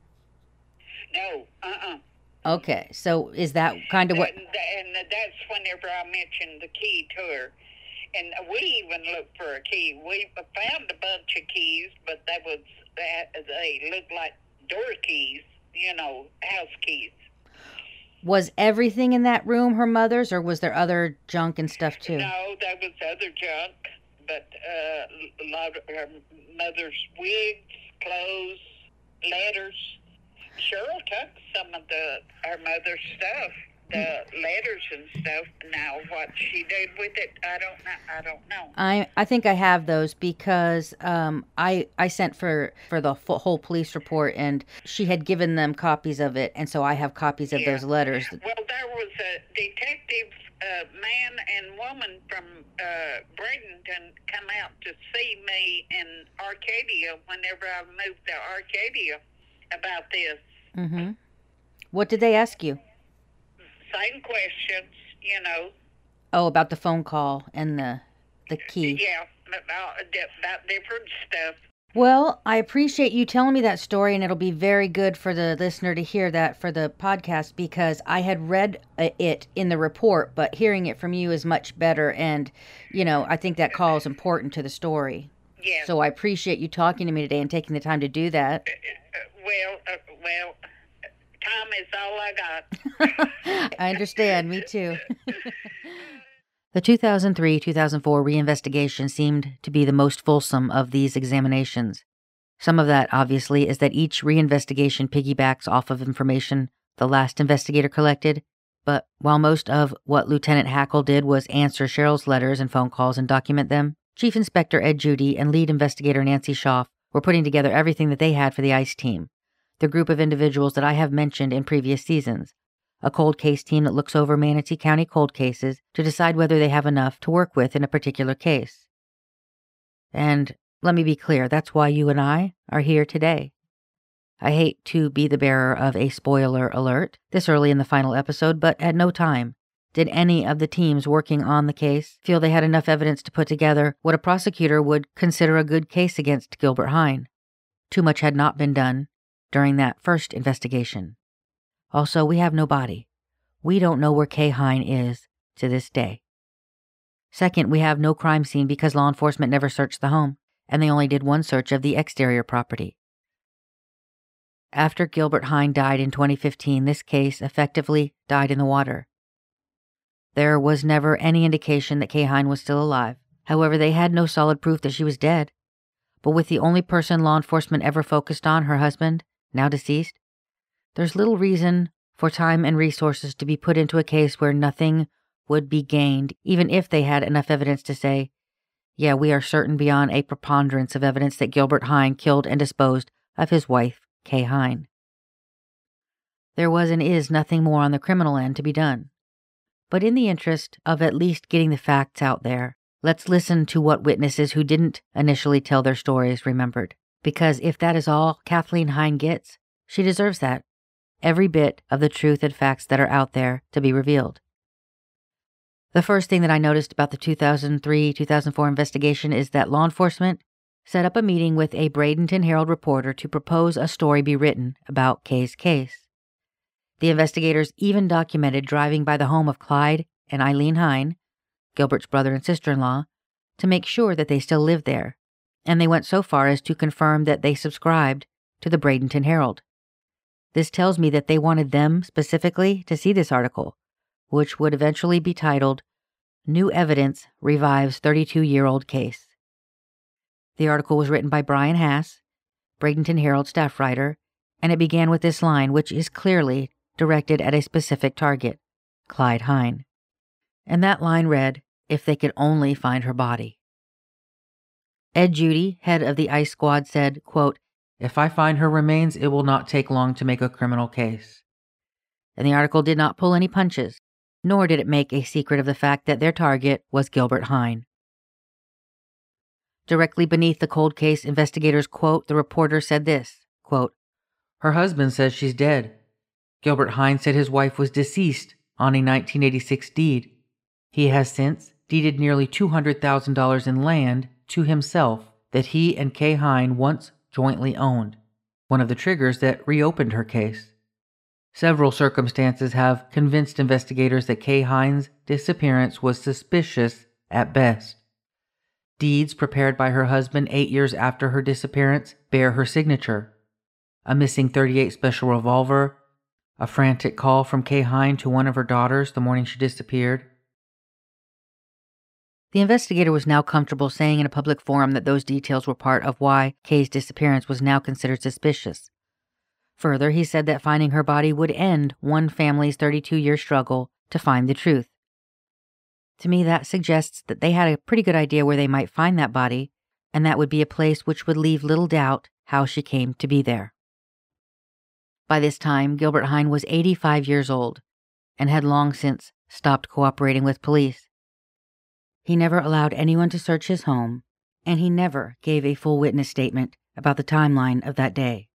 No, uh-uh. Okay, so is that kind of what? And, and that's whenever I mentioned the key to her. And we even looked for a key. We found a bunch of keys, but that was that they looked like door keys, you know, house keys. Was everything in that room her mother's, or was there other junk and stuff too? No, that was other junk, but uh, a lot of her mother's wigs, clothes, letters. Cheryl took some of the her mother's stuff, the letters and stuff. Now, what she did with it, I don't know. I don't know. I I think I have those because um I I sent for for the whole police report and she had given them copies of it and so I have copies of Yeah. those letters. Well, there was a detective, uh, man and woman from uh, Bradenton come out to see me in Arcadia whenever I moved to Arcadia about this. Mhm. What did they ask you? Same questions, you know. Oh, about the phone call and the the key. Yeah, about, about different stuff. Well, I appreciate you telling me that story, and it'll be very good for the listener to hear that for the podcast because I had read uh, it in the report, but hearing it from you is much better. And, you know, I think that call is important to the story. Yeah. So I appreciate you talking to me today and taking the time to do that. Uh, well, uh, well, time is all I got. I understand. Me too. the 2003 2004 reinvestigation seemed to be the most fulsome of these examinations. Some of that, obviously, is that each reinvestigation piggybacks off of information the last investigator collected. But while most of what Lieutenant Hackle did was answer Cheryl's letters and phone calls and document them, Chief Inspector Ed Judy and lead investigator Nancy Schaff were putting together everything that they had for the ICE team, the group of individuals that I have mentioned in previous seasons a cold case team that looks over Manatee County cold cases to decide whether they have enough to work with in a particular case. And let me be clear, that's why you and I are here today. I hate to be the bearer of a spoiler alert this early in the final episode, but at no time did any of the teams working on the case feel they had enough evidence to put together what a prosecutor would consider a good case against Gilbert Hine. Too much had not been done during that first investigation. Also, we have no body. We don't know where Kay Hine is to this day. Second, we have no crime scene because law enforcement never searched the home, and they only did one search of the exterior property. After Gilbert Hine died in 2015, this case effectively died in the water. There was never any indication that Kay Hine was still alive. However, they had no solid proof that she was dead. But with the only person law enforcement ever focused on, her husband, now deceased, there's little reason for time and resources to be put into a case where nothing would be gained, even if they had enough evidence to say, yeah, we are certain beyond a preponderance of evidence that Gilbert Hine killed and disposed of his wife, Kay Hine. there was and is nothing more on the criminal end to be done. But in the interest of at least getting the facts out there, let's listen to what witnesses who didn't initially tell their stories remembered. Because if that is all Kathaleen Hine gets, she deserves that. Every bit of the truth and facts that are out there to be revealed. The first thing that I noticed about the 2003 2004 investigation is that law enforcement set up a meeting with a Bradenton Herald reporter to propose a story be written about Kay's case. The investigators even documented driving by the home of Clyde and Eileen Hine, Gilbert's brother and sister in law, to make sure that they still lived there, and they went so far as to confirm that they subscribed to the Bradenton Herald. This tells me that they wanted them specifically to see this article, which would eventually be titled New Evidence Revives 32 Year Old Case. The article was written by Brian Hass, Bradenton Herald staff writer, and it began with this line, which is clearly directed at a specific target Clyde Hine. And that line read, If they could only find her body. Ed Judy, head of the ICE squad, said, quote, If I find her remains, it will not take long to make a criminal case. And the article did not pull any punches, nor did it make a secret of the fact that their target was Gilbert Hine. Directly beneath the cold case investigators' quote, the reporter said this quote, Her husband says she's dead. Gilbert Hine said his wife was deceased on a 1986 deed. He has since deeded nearly $200,000 in land to himself that he and Kay Hine once jointly owned, one of the triggers that reopened her case. Several circumstances have convinced investigators that Kay Hine's disappearance was suspicious at best. Deeds prepared by her husband eight years after her disappearance bear her signature. A missing 38 special revolver, a frantic call from Kay Hine to one of her daughters the morning she disappeared, the investigator was now comfortable saying in a public forum that those details were part of why Kay's disappearance was now considered suspicious. Further, he said that finding her body would end one family's 32 year struggle to find the truth. To me, that suggests that they had a pretty good idea where they might find that body, and that would be a place which would leave little doubt how she came to be there. By this time, Gilbert Hine was 85 years old and had long since stopped cooperating with police. He never allowed anyone to search his home, and he never gave a full witness statement about the timeline of that day.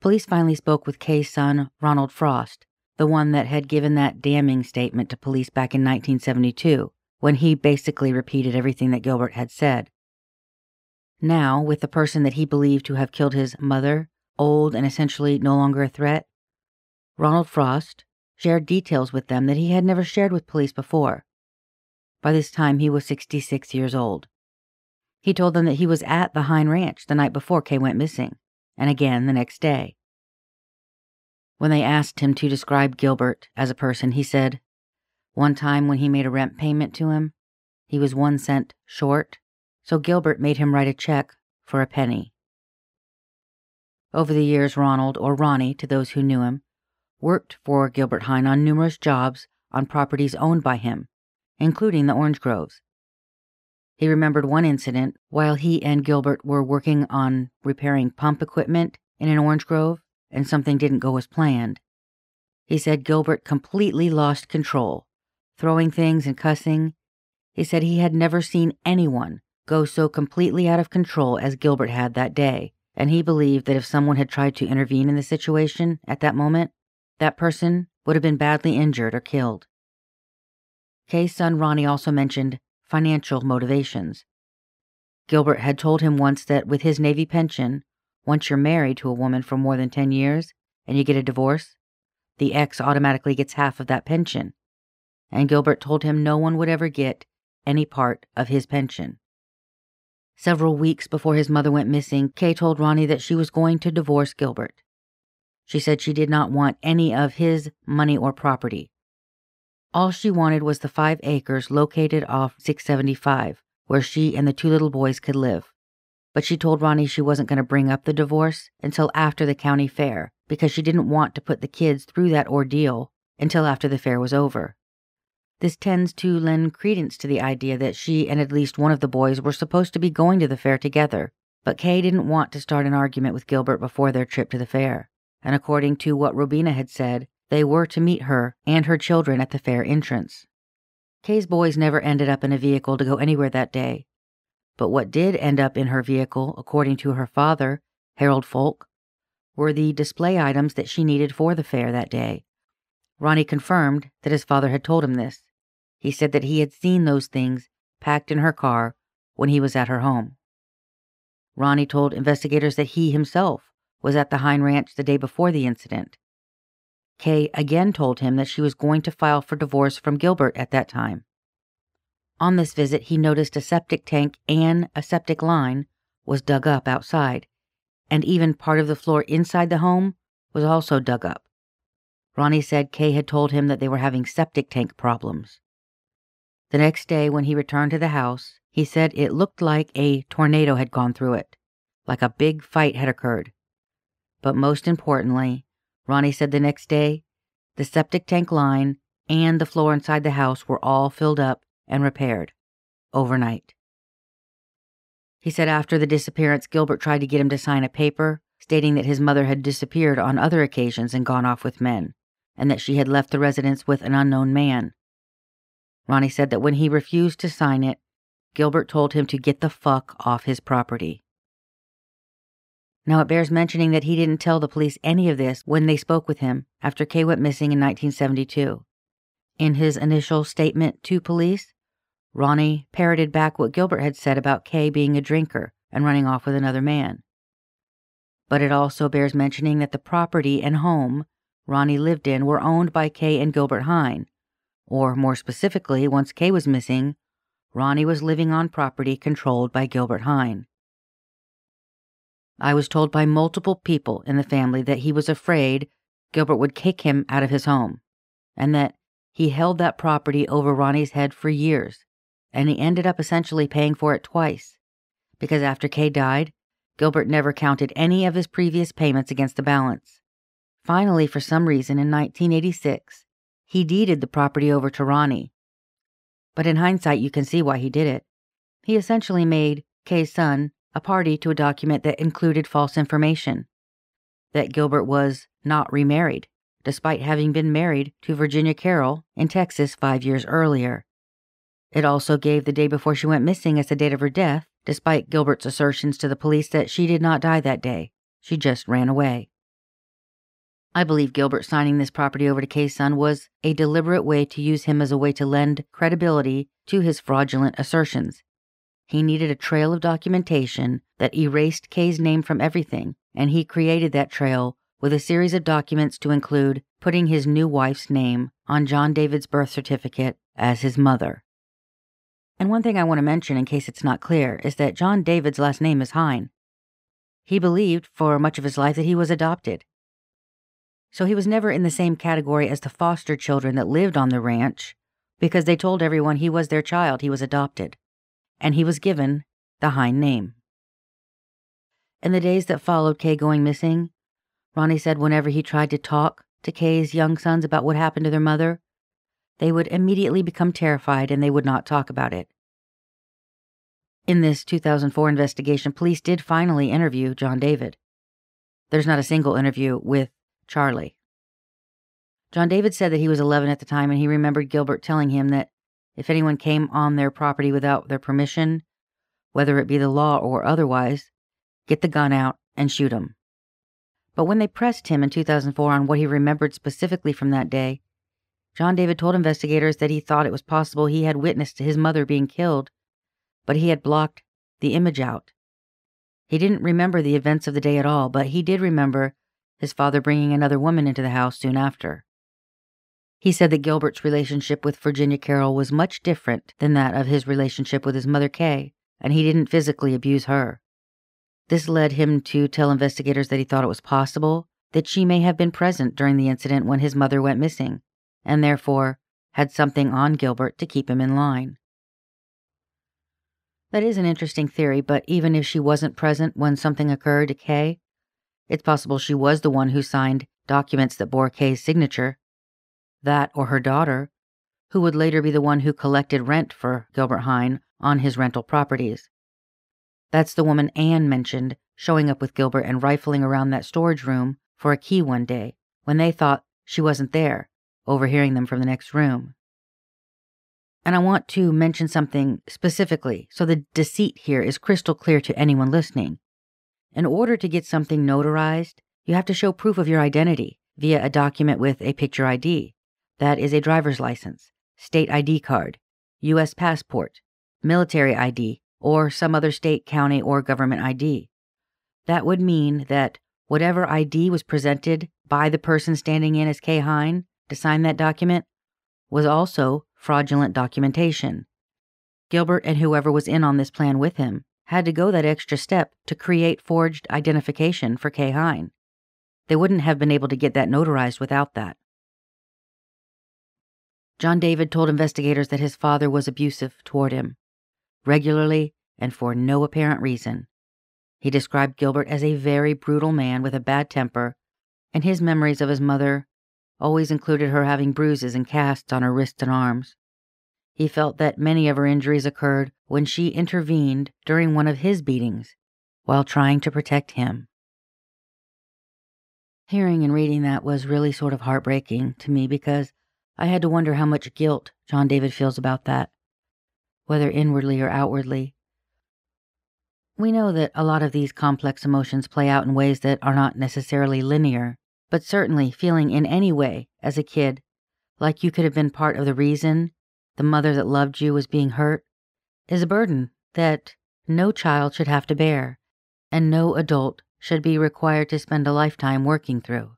Police finally spoke with Kay's son, Ronald Frost, the one that had given that damning statement to police back in 1972, when he basically repeated everything that Gilbert had said. Now, with the person that he believed to have killed his mother, old and essentially no longer a threat, Ronald Frost shared details with them that he had never shared with police before. By this time, he was 66 years old. He told them that he was at the Hine Ranch the night before Kay went missing, and again the next day. When they asked him to describe Gilbert as a person, he said, One time when he made a rent payment to him, he was one cent short, so Gilbert made him write a check for a penny. Over the years, Ronald, or Ronnie to those who knew him, worked for Gilbert Hine on numerous jobs on properties owned by him, including the orange groves. He remembered one incident while he and Gilbert were working on repairing pump equipment in an orange grove and something didn't go as planned. He said Gilbert completely lost control, throwing things and cussing. He said he had never seen anyone go so completely out of control as Gilbert had that day, and he believed that if someone had tried to intervene in the situation at that moment, that person would have been badly injured or killed. Kay's son Ronnie also mentioned financial motivations. Gilbert had told him once that with his Navy pension, once you're married to a woman for more than 10 years and you get a divorce, the ex automatically gets half of that pension. And Gilbert told him no one would ever get any part of his pension. Several weeks before his mother went missing, Kay told Ronnie that she was going to divorce Gilbert. She said she did not want any of his money or property. All she wanted was the five acres located off 675, where she and the two little boys could live. But she told Ronnie she wasn't going to bring up the divorce until after the county fair because she didn't want to put the kids through that ordeal until after the fair was over. This tends to lend credence to the idea that she and at least one of the boys were supposed to be going to the fair together, but Kay didn't want to start an argument with Gilbert before their trip to the fair, and according to what Robina had said, they were to meet her and her children at the fair entrance. Kay's boys never ended up in a vehicle to go anywhere that day. But what did end up in her vehicle, according to her father, Harold Folk, were the display items that she needed for the fair that day. Ronnie confirmed that his father had told him this. He said that he had seen those things packed in her car when he was at her home. Ronnie told investigators that he himself was at the Hine Ranch the day before the incident. Kay again told him that she was going to file for divorce from Gilbert at that time. On this visit, he noticed a septic tank and a septic line was dug up outside, and even part of the floor inside the home was also dug up. Ronnie said Kay had told him that they were having septic tank problems. The next day, when he returned to the house, he said it looked like a tornado had gone through it, like a big fight had occurred. But most importantly, Ronnie said the next day, the septic tank line and the floor inside the house were all filled up and repaired overnight. He said after the disappearance, Gilbert tried to get him to sign a paper stating that his mother had disappeared on other occasions and gone off with men, and that she had left the residence with an unknown man. Ronnie said that when he refused to sign it, Gilbert told him to get the fuck off his property. Now, it bears mentioning that he didn't tell the police any of this when they spoke with him after Kay went missing in 1972. In his initial statement to police, Ronnie parroted back what Gilbert had said about Kay being a drinker and running off with another man. But it also bears mentioning that the property and home Ronnie lived in were owned by Kay and Gilbert Hine, or more specifically, once Kay was missing, Ronnie was living on property controlled by Gilbert Hine. I was told by multiple people in the family that he was afraid Gilbert would kick him out of his home, and that he held that property over Ronnie's head for years and he ended up essentially paying for it twice. Because after Kay died, Gilbert never counted any of his previous payments against the balance. Finally, for some reason, in 1986, he deeded the property over to Ronnie. But in hindsight, you can see why he did it. He essentially made Kay's son a party to a document that included false information that Gilbert was not remarried, despite having been married to Virginia Carroll in Texas five years earlier. It also gave the day before she went missing as the date of her death, despite Gilbert's assertions to the police that she did not die that day. She just ran away. I believe Gilbert signing this property over to Kay's son was a deliberate way to use him as a way to lend credibility to his fraudulent assertions. He needed a trail of documentation that erased Kay's name from everything, and he created that trail with a series of documents to include putting his new wife's name on John David's birth certificate as his mother. And one thing I want to mention in case it's not clear is that John David's last name is Hine. He believed for much of his life that he was adopted. So he was never in the same category as the foster children that lived on the ranch because they told everyone he was their child, he was adopted, and he was given the Hine name. In the days that followed Kay going missing, Ronnie said whenever he tried to talk to Kay's young sons about what happened to their mother, they would immediately become terrified and they would not talk about it. In this 2004 investigation, police did finally interview John David. There's not a single interview with Charlie. John David said that he was 11 at the time and he remembered Gilbert telling him that if anyone came on their property without their permission, whether it be the law or otherwise, get the gun out and shoot him. But when they pressed him in 2004 on what he remembered specifically from that day, John David told investigators that he thought it was possible he had witnessed his mother being killed, but he had blocked the image out. He didn't remember the events of the day at all, but he did remember his father bringing another woman into the house soon after. He said that Gilbert's relationship with Virginia Carroll was much different than that of his relationship with his mother Kay, and he didn't physically abuse her. This led him to tell investigators that he thought it was possible that she may have been present during the incident when his mother went missing, and therefore had something on Gilbert to keep him in line. That is an interesting theory, but even if she wasn't present when something occurred to Kay, it's possible she was the one who signed documents that bore Kay's signature. That or her daughter, who would later be the one who collected rent for Gilbert Hine on his rental properties. That's the woman Anne mentioned showing up with Gilbert and rifling around that storage room for a key one day when they thought she wasn't there, overhearing them from the next room. And I want to mention something specifically so the deceit here is crystal clear to anyone listening. In order to get something notarized, you have to show proof of your identity via a document with a picture ID. That is a driver's license, state ID card, U.S. passport, military ID, or some other state, county, or government ID. That would mean that whatever ID was presented by the person standing in as Kay Hine to sign that document was also fraudulent documentation. Gilbert and whoever was in on this plan with him had to go that extra step to create forged identification for Kay Hine. They wouldn't have been able to get that notarized without that. John David told investigators that his father was abusive toward him, regularly and for no apparent reason. He described Gilbert as a very brutal man with a bad temper, and his memories of his mother always included her having bruises and casts on her wrists and arms. He felt that many of her injuries occurred when she intervened during one of his beatings while trying to protect him. Hearing and reading that was really sort of heartbreaking to me because I had to wonder how much guilt John David feels about that, whether inwardly or outwardly. We know that a lot of these complex emotions play out in ways that are not necessarily linear, but certainly feeling in any way, as a kid, like you could have been part of the reason the mother that loved you was being hurt, is a burden that no child should have to bear, and no adult should be required to spend a lifetime working through.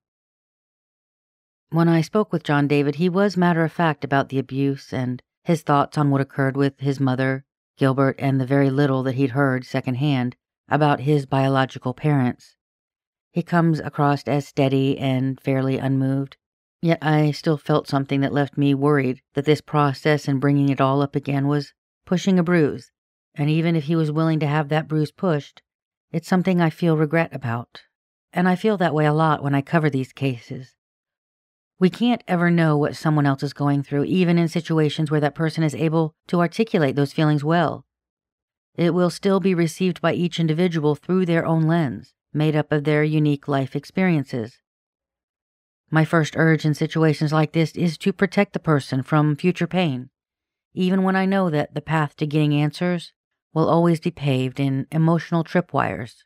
When I spoke with John David, he was matter of fact about the abuse and his thoughts on what occurred with his mother, Gilbert, and the very little that he'd heard secondhand about his biological parents. He comes across as steady and fairly unmoved. Yet I still felt something that left me worried that this process and bringing it all up again was pushing a bruise. And even if he was willing to have that bruise pushed, it's something I feel regret about. And I feel that way a lot when I cover these cases. We can't ever know what someone else is going through, even in situations where that person is able to articulate those feelings well. It will still be received by each individual through their own lens made up of their unique life experiences. My first urge in situations like this is to protect the person from future pain, even when I know that the path to getting answers will always be paved in emotional tripwires.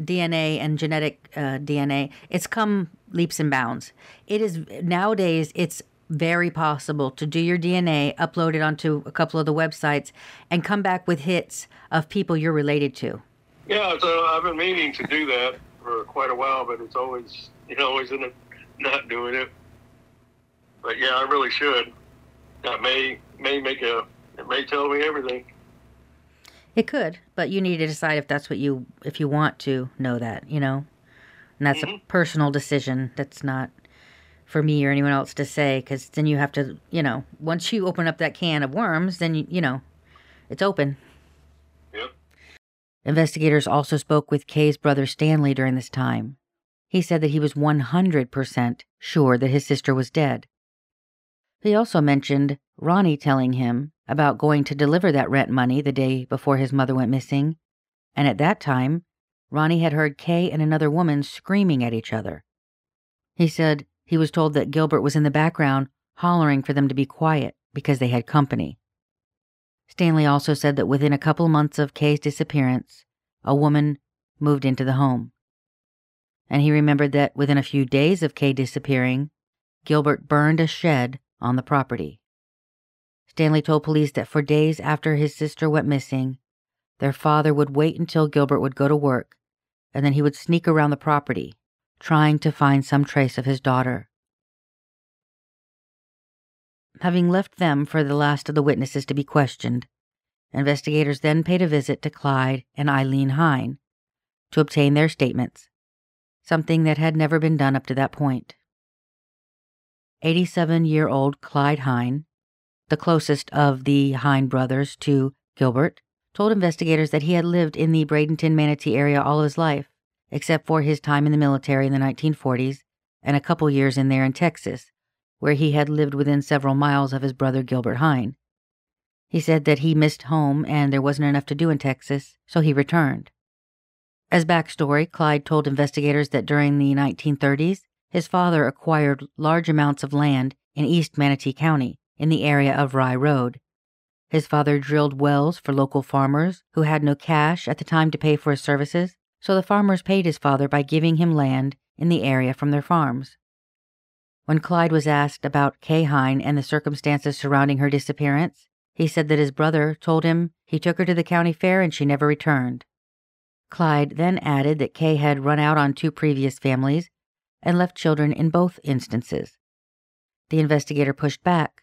DNA and genetic uh, DNA, it's come leaps and bounds. It is nowadays, it's very possible to do your DNA, upload it onto a couple of the websites, and come back with hits of people you're related to. Yeah, so I've been meaning to do that for quite a while, but it's always you know always in not doing it. But yeah, I really should. That may may make a it may tell me everything. It could, but you need to decide if that's what you if you want to know that, you know. And that's mm-hmm. a personal decision. That's not for me or anyone else to say cuz then you have to, you know, once you open up that can of worms, then you, you know, it's open. Yep. Investigators also spoke with Kay's brother Stanley during this time. He said that he was 100% sure that his sister was dead. He also mentioned Ronnie telling him about going to deliver that rent money the day before his mother went missing, and at that time, Ronnie had heard Kay and another woman screaming at each other. He said he was told that Gilbert was in the background hollering for them to be quiet because they had company. Stanley also said that within a couple months of Kay's disappearance, a woman moved into the home. And he remembered that within a few days of Kay disappearing, Gilbert burned a shed on the property. Stanley told police that for days after his sister went missing, their father would wait until Gilbert would go to work, and then he would sneak around the property, trying to find some trace of his daughter. Having left them for the last of the witnesses to be questioned, investigators then paid a visit to Clyde and Eileen Hine to obtain their statements, something that had never been done up to that point. 87 year old Clyde Hine, the closest of the Hine brothers to Gilbert, told investigators that he had lived in the Bradenton Manatee area all his life, except for his time in the military in the 1940s and a couple years in there in Texas, where he had lived within several miles of his brother Gilbert Hine. He said that he missed home and there wasn't enough to do in Texas, so he returned. As backstory, Clyde told investigators that during the 1930s, his father acquired large amounts of land in East Manatee County in the area of Rye Road. His father drilled wells for local farmers who had no cash at the time to pay for his services, so the farmers paid his father by giving him land in the area from their farms. When Clyde was asked about Kay Hine and the circumstances surrounding her disappearance, he said that his brother told him he took her to the county fair and she never returned. Clyde then added that Kay had run out on two previous families and left children in both instances. The investigator pushed back,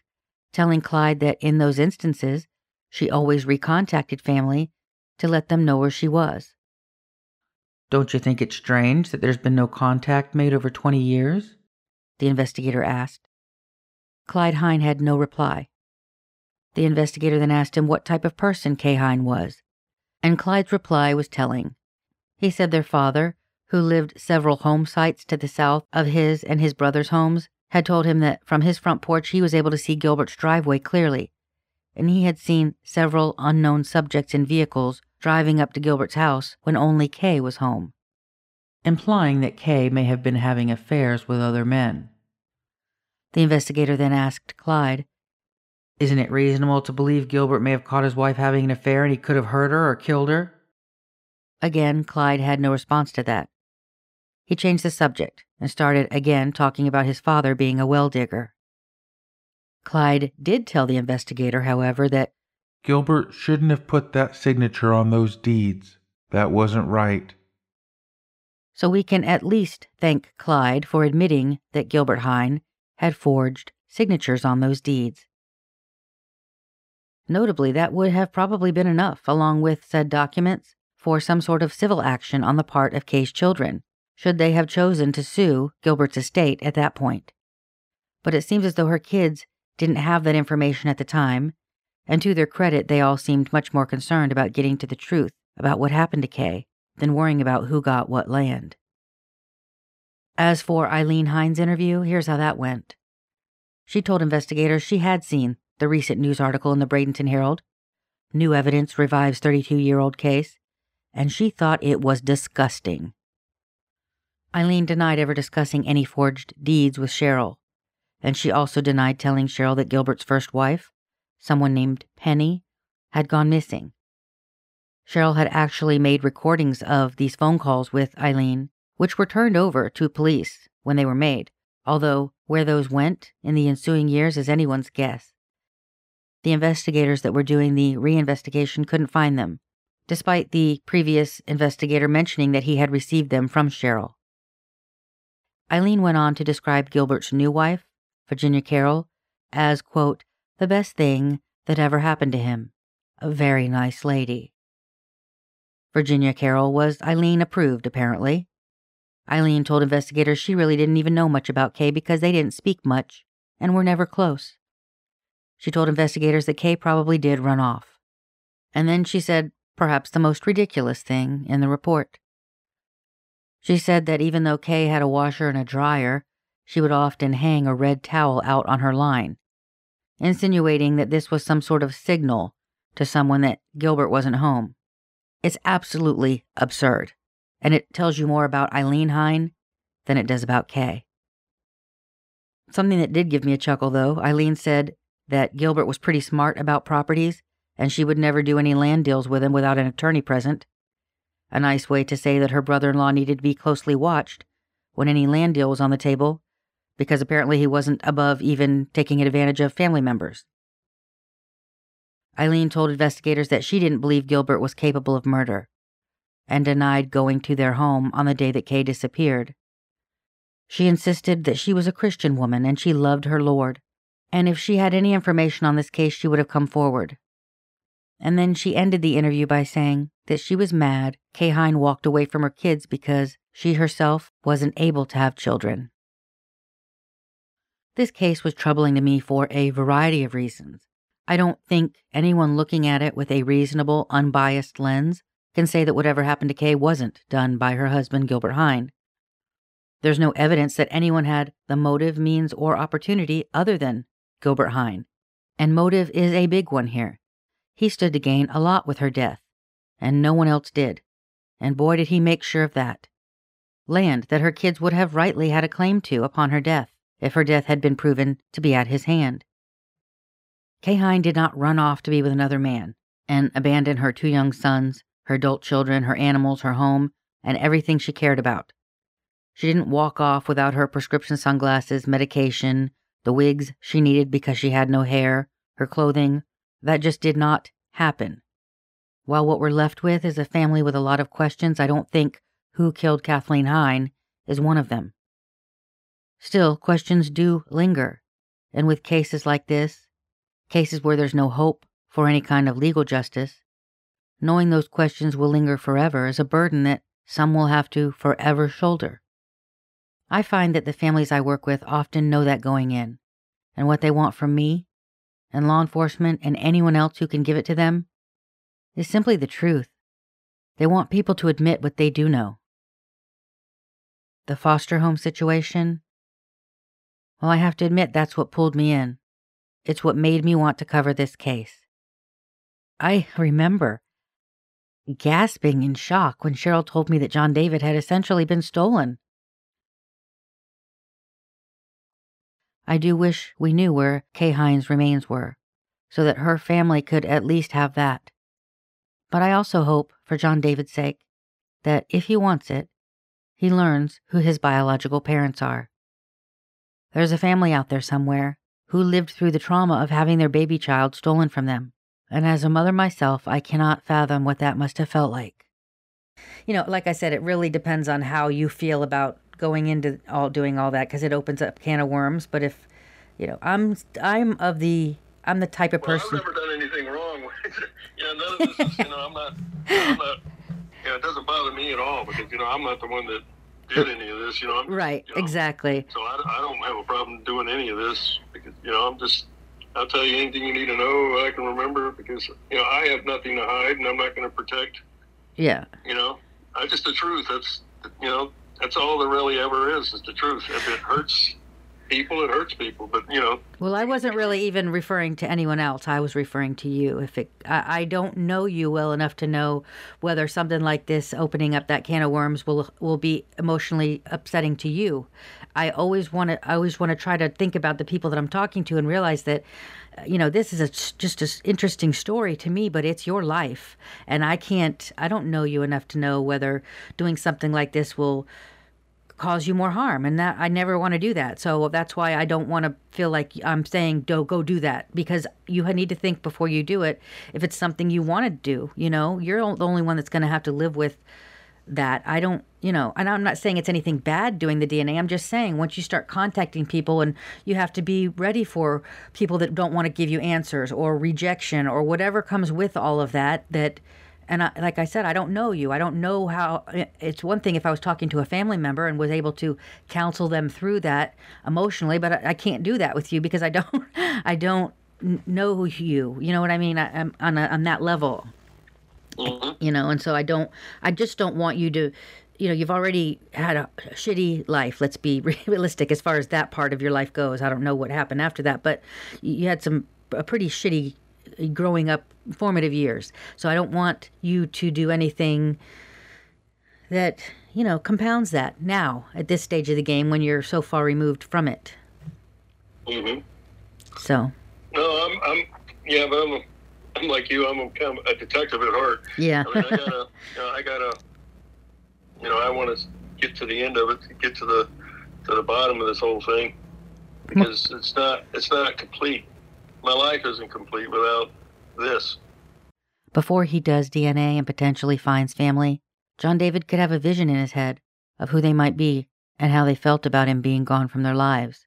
telling Clyde that in those instances, she always recontacted family to let them know where she was. Don't you think it's strange that there's been no contact made over 20 years? The investigator asked. Clyde Hine had no reply. The investigator then asked him what type of person Kay Hine was, and Clyde's reply was telling. He said their father, who lived several home sites to the south of his and his brother's homes, had told him that from his front porch he was able to see Gilbert's driveway clearly, and he had seen several unknown subjects in vehicles driving up to Gilbert's house when only Kay was home. Implying that Kay may have been having affairs with other men. The investigator then asked Clyde isn't it reasonable to believe Gilbert may have caught his wife having an affair and he could have hurt her or killed her? Again, Clyde had no response to that. He changed the subject and started again talking about his father being a well digger. Clyde did tell the investigator, however, that Gilbert shouldn't have put that signature on those deeds. That wasn't right. So we can at least thank Clyde for admitting that Gilbert Hine had forged signatures on those deeds. Notably, that would have probably been enough, along with said documents, for some sort of civil action on the part of Kay's children, should they have chosen to sue Gilbert's estate at that point. But it seems as though her kids didn't have that information at the time, and to their credit, they all seemed much more concerned about getting to the truth about what happened to Kay than worrying about who got what land. As for Eileen Hine's interview, here's how that went. She told investigators she had seen the recent news article in the Bradenton Herald. New evidence revives 32 year old case, and she thought it was disgusting. Eileen denied ever discussing any forged deeds with Cheryl, and she also denied telling Cheryl that Gilbert's first wife, someone named Penny, had gone missing. Cheryl had actually made recordings of these phone calls with Eileen, which were turned over to police when they were made, although where those went in the ensuing years is anyone's guess. The investigators that were doing the reinvestigation couldn't find them, despite the previous investigator mentioning that he had received them from Cheryl. Eileen went on to describe Gilbert's new wife, Virginia Carroll, as, quote, the best thing that ever happened to him. A very nice lady. Virginia Carroll was Eileen approved, apparently. Eileen told investigators she really didn't even know much about Kay because they didn't speak much and were never close. She told investigators that Kay probably did run off. And then she said perhaps the most ridiculous thing in the report. She said that even though Kay had a washer and a dryer, she would often hang a red towel out on her line, insinuating that this was some sort of signal to someone that Gilbert wasn't home. It's absolutely absurd, and it tells you more about Eileen Hine than it does about Kay. Something that did give me a chuckle, though, Eileen said that Gilbert was pretty smart about properties and she would never do any land deals with him without an attorney present. A nice way to say that her brother in law needed to be closely watched when any land deal was on the table, because apparently he wasn't above even taking advantage of family members. Eileen told investigators that she didn't believe Gilbert was capable of murder and denied going to their home on the day that Kay disappeared. She insisted that she was a Christian woman and she loved her Lord and if she had any information on this case, she would have come forward. And then she ended the interview by saying that she was mad Kay Hine walked away from her kids because she herself wasn't able to have children. This case was troubling to me for a variety of reasons. I don't think anyone looking at it with a reasonable, unbiased lens can say that whatever happened to Kay wasn't done by her husband, Gilbert Hine. There's no evidence that anyone had the motive, means, or opportunity other than Gilbert Hine. And motive is a big one here. He stood to gain a lot with her death, and no one else did. and boy did he make sure of that. Land that her kids would have rightly had a claim to upon her death, if her death had been proven to be at his hand. Kay Hine did not run off to be with another man and abandon her two young sons, her adult children, her animals, her home, and everything she cared about. She didn't walk off without her prescription sunglasses, medication, the wigs she needed because she had no hair, her clothing. That just did not happen. While what we're left with is a family with a lot of questions, I don't think who killed Kathaleen Hine is one of them. Still, questions do linger. And with cases like this, cases where there's no hope for any kind of legal justice, knowing those questions will linger forever is a burden that some will have to forever shoulder. I find that the families I work with often know that going in, and what they want from me, and law enforcement, and anyone else who can give it to them, is simply the truth. They want people to admit what they do know. The foster home situation? Well, I have to admit that's what pulled me in. It's what made me want to cover this case. I remember gasping in shock when Cheryl told me that John David had essentially been stolen. I do wish we knew where Kay Hine's remains were, so that her family could at least have that. But I also hope, for John David's sake, that if he wants it, he learns who his biological parents are. There's a family out there somewhere who lived through the trauma of having their baby child stolen from them, and as a mother myself, I cannot fathom what that must have felt like. You know, like I said, it really depends on how you feel about going into all doing all that because it opens up can of worms. But if you know, I'm I'm of the I'm the type of Well, person. I've never done anything wrong. you know, none of this is, you know, I'm not, I'm not, you know, it doesn't bother me at all because, you know, I'm not the one that did any of this, you know. I'm, Right, you know, exactly. So I, I don't have a problem doing any of this because, you know, I'm just, I'll tell you anything you need to know I can remember because, you know, I have nothing to hide and I'm not going to protect, Yeah. you know, I just the truth. That's, you know, that's all there really ever is, is the truth. If it hurts people, it hurts people. But, you know, Well, I wasn't really even referring to anyone else. I was referring to you. If it, I, I don't know you well enough to know whether something like this opening up that can of worms will will be emotionally upsetting to you. I always want to. I always want to try to think about the people that I'm talking to and realize that, you know, this is a, just an interesting story to me, but it's your life, and I can't. I don't know you enough to know whether doing something like this will cause you more harm and that I never want to do that. So that's why I don't want to feel like I'm saying do go do that because you need to think before you do it if it's something you want to do, you know. You're the only one that's going to have to live with that. I don't, you know, and I'm not saying it's anything bad doing the DNA. I'm just saying once you start contacting people and you have to be ready for people that don't want to give you answers or rejection or whatever comes with all of that that and I, like I said, I don't know you. I don't know how. It's one thing if I was talking to a family member and was able to counsel them through that emotionally, but I, I can't do that with you because I don't. I don't know you. You know what I mean? I, am on a, on that level. Mhm. You know, and so I don't. I just don't want you to. You know, you've already had a shitty life. Let's be realistic as far as that part of your life goes. I don't know what happened after that, but you had some a pretty shitty growing up formative years. So I don't want you to do anything that, you know, compounds that now at this stage of the game when you're so far removed from it. Mhm. So, No, I'm, I'm, yeah, but I'm, a, I'm like you. I'm a, of a detective at heart. yeah. I mean, I gotta, you know, I gotta, you know, I want to get to the end of it, to get to the, to the bottom of this whole thing, because it's not, it's not complete. My life isn't complete without this. Before he does DNA and potentially finds family, John David could have a vision in his head of who they might be and how they felt about him being gone from their lives.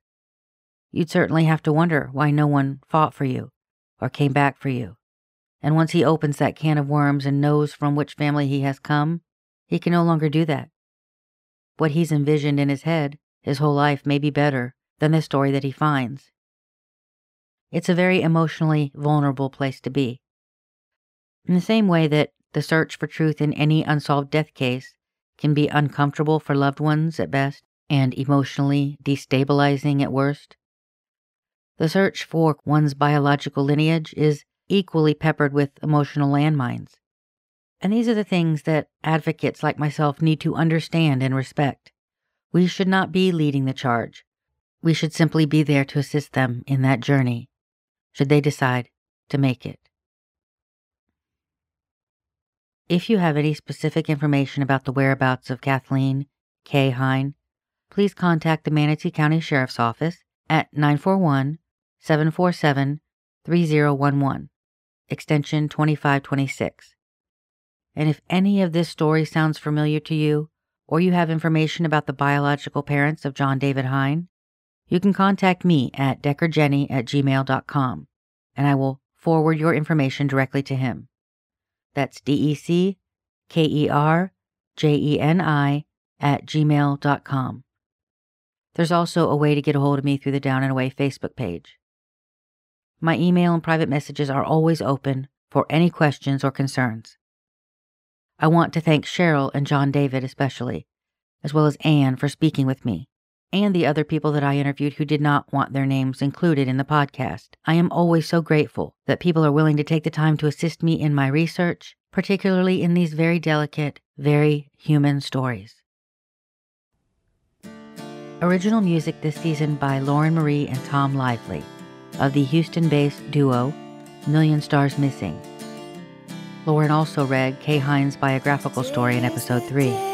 You'd certainly have to wonder why no one fought for you or came back for you. And once he opens that can of worms and knows from which family he has come, he can no longer do that. What he's envisioned in his head, his whole life, may be better than the story that he finds. It's a very emotionally vulnerable place to be. In the same way that the search for truth in any unsolved death case can be uncomfortable for loved ones at best and emotionally destabilizing at worst, the search for one's biological lineage is equally peppered with emotional landmines. And these are the things that advocates like myself need to understand and respect. We should not be leading the charge. We should simply be there to assist them in that journey, should they decide to make it. If you have any specific information about the whereabouts of Kathaleen K. Hine, please contact the Manatee County Sheriff's Office at 941 747 3011, extension 2526. And if any of this story sounds familiar to you, or you have information about the biological parents of John David Hine, you can contact me at deckerjeni at gmail.com, and I will forward your information directly to him. That's D E C K E R J E N I at gmail.com. There's also a way to get a hold of me through the Down and Away Facebook page. My email and private messages are always open for any questions or concerns. I want to thank Cheryl and John David especially, as well as Anne for speaking with me, and the other people that I interviewed who did not want their names included in the podcast. I am always so grateful that people are willing to take the time to assist me in my research, particularly in these very delicate, very human stories. Original music this season by Lauren Marie and Tom Lively of the Houston based duo Million Stars Missing. Lauren also read Kay Hine's biographical story in episode 3.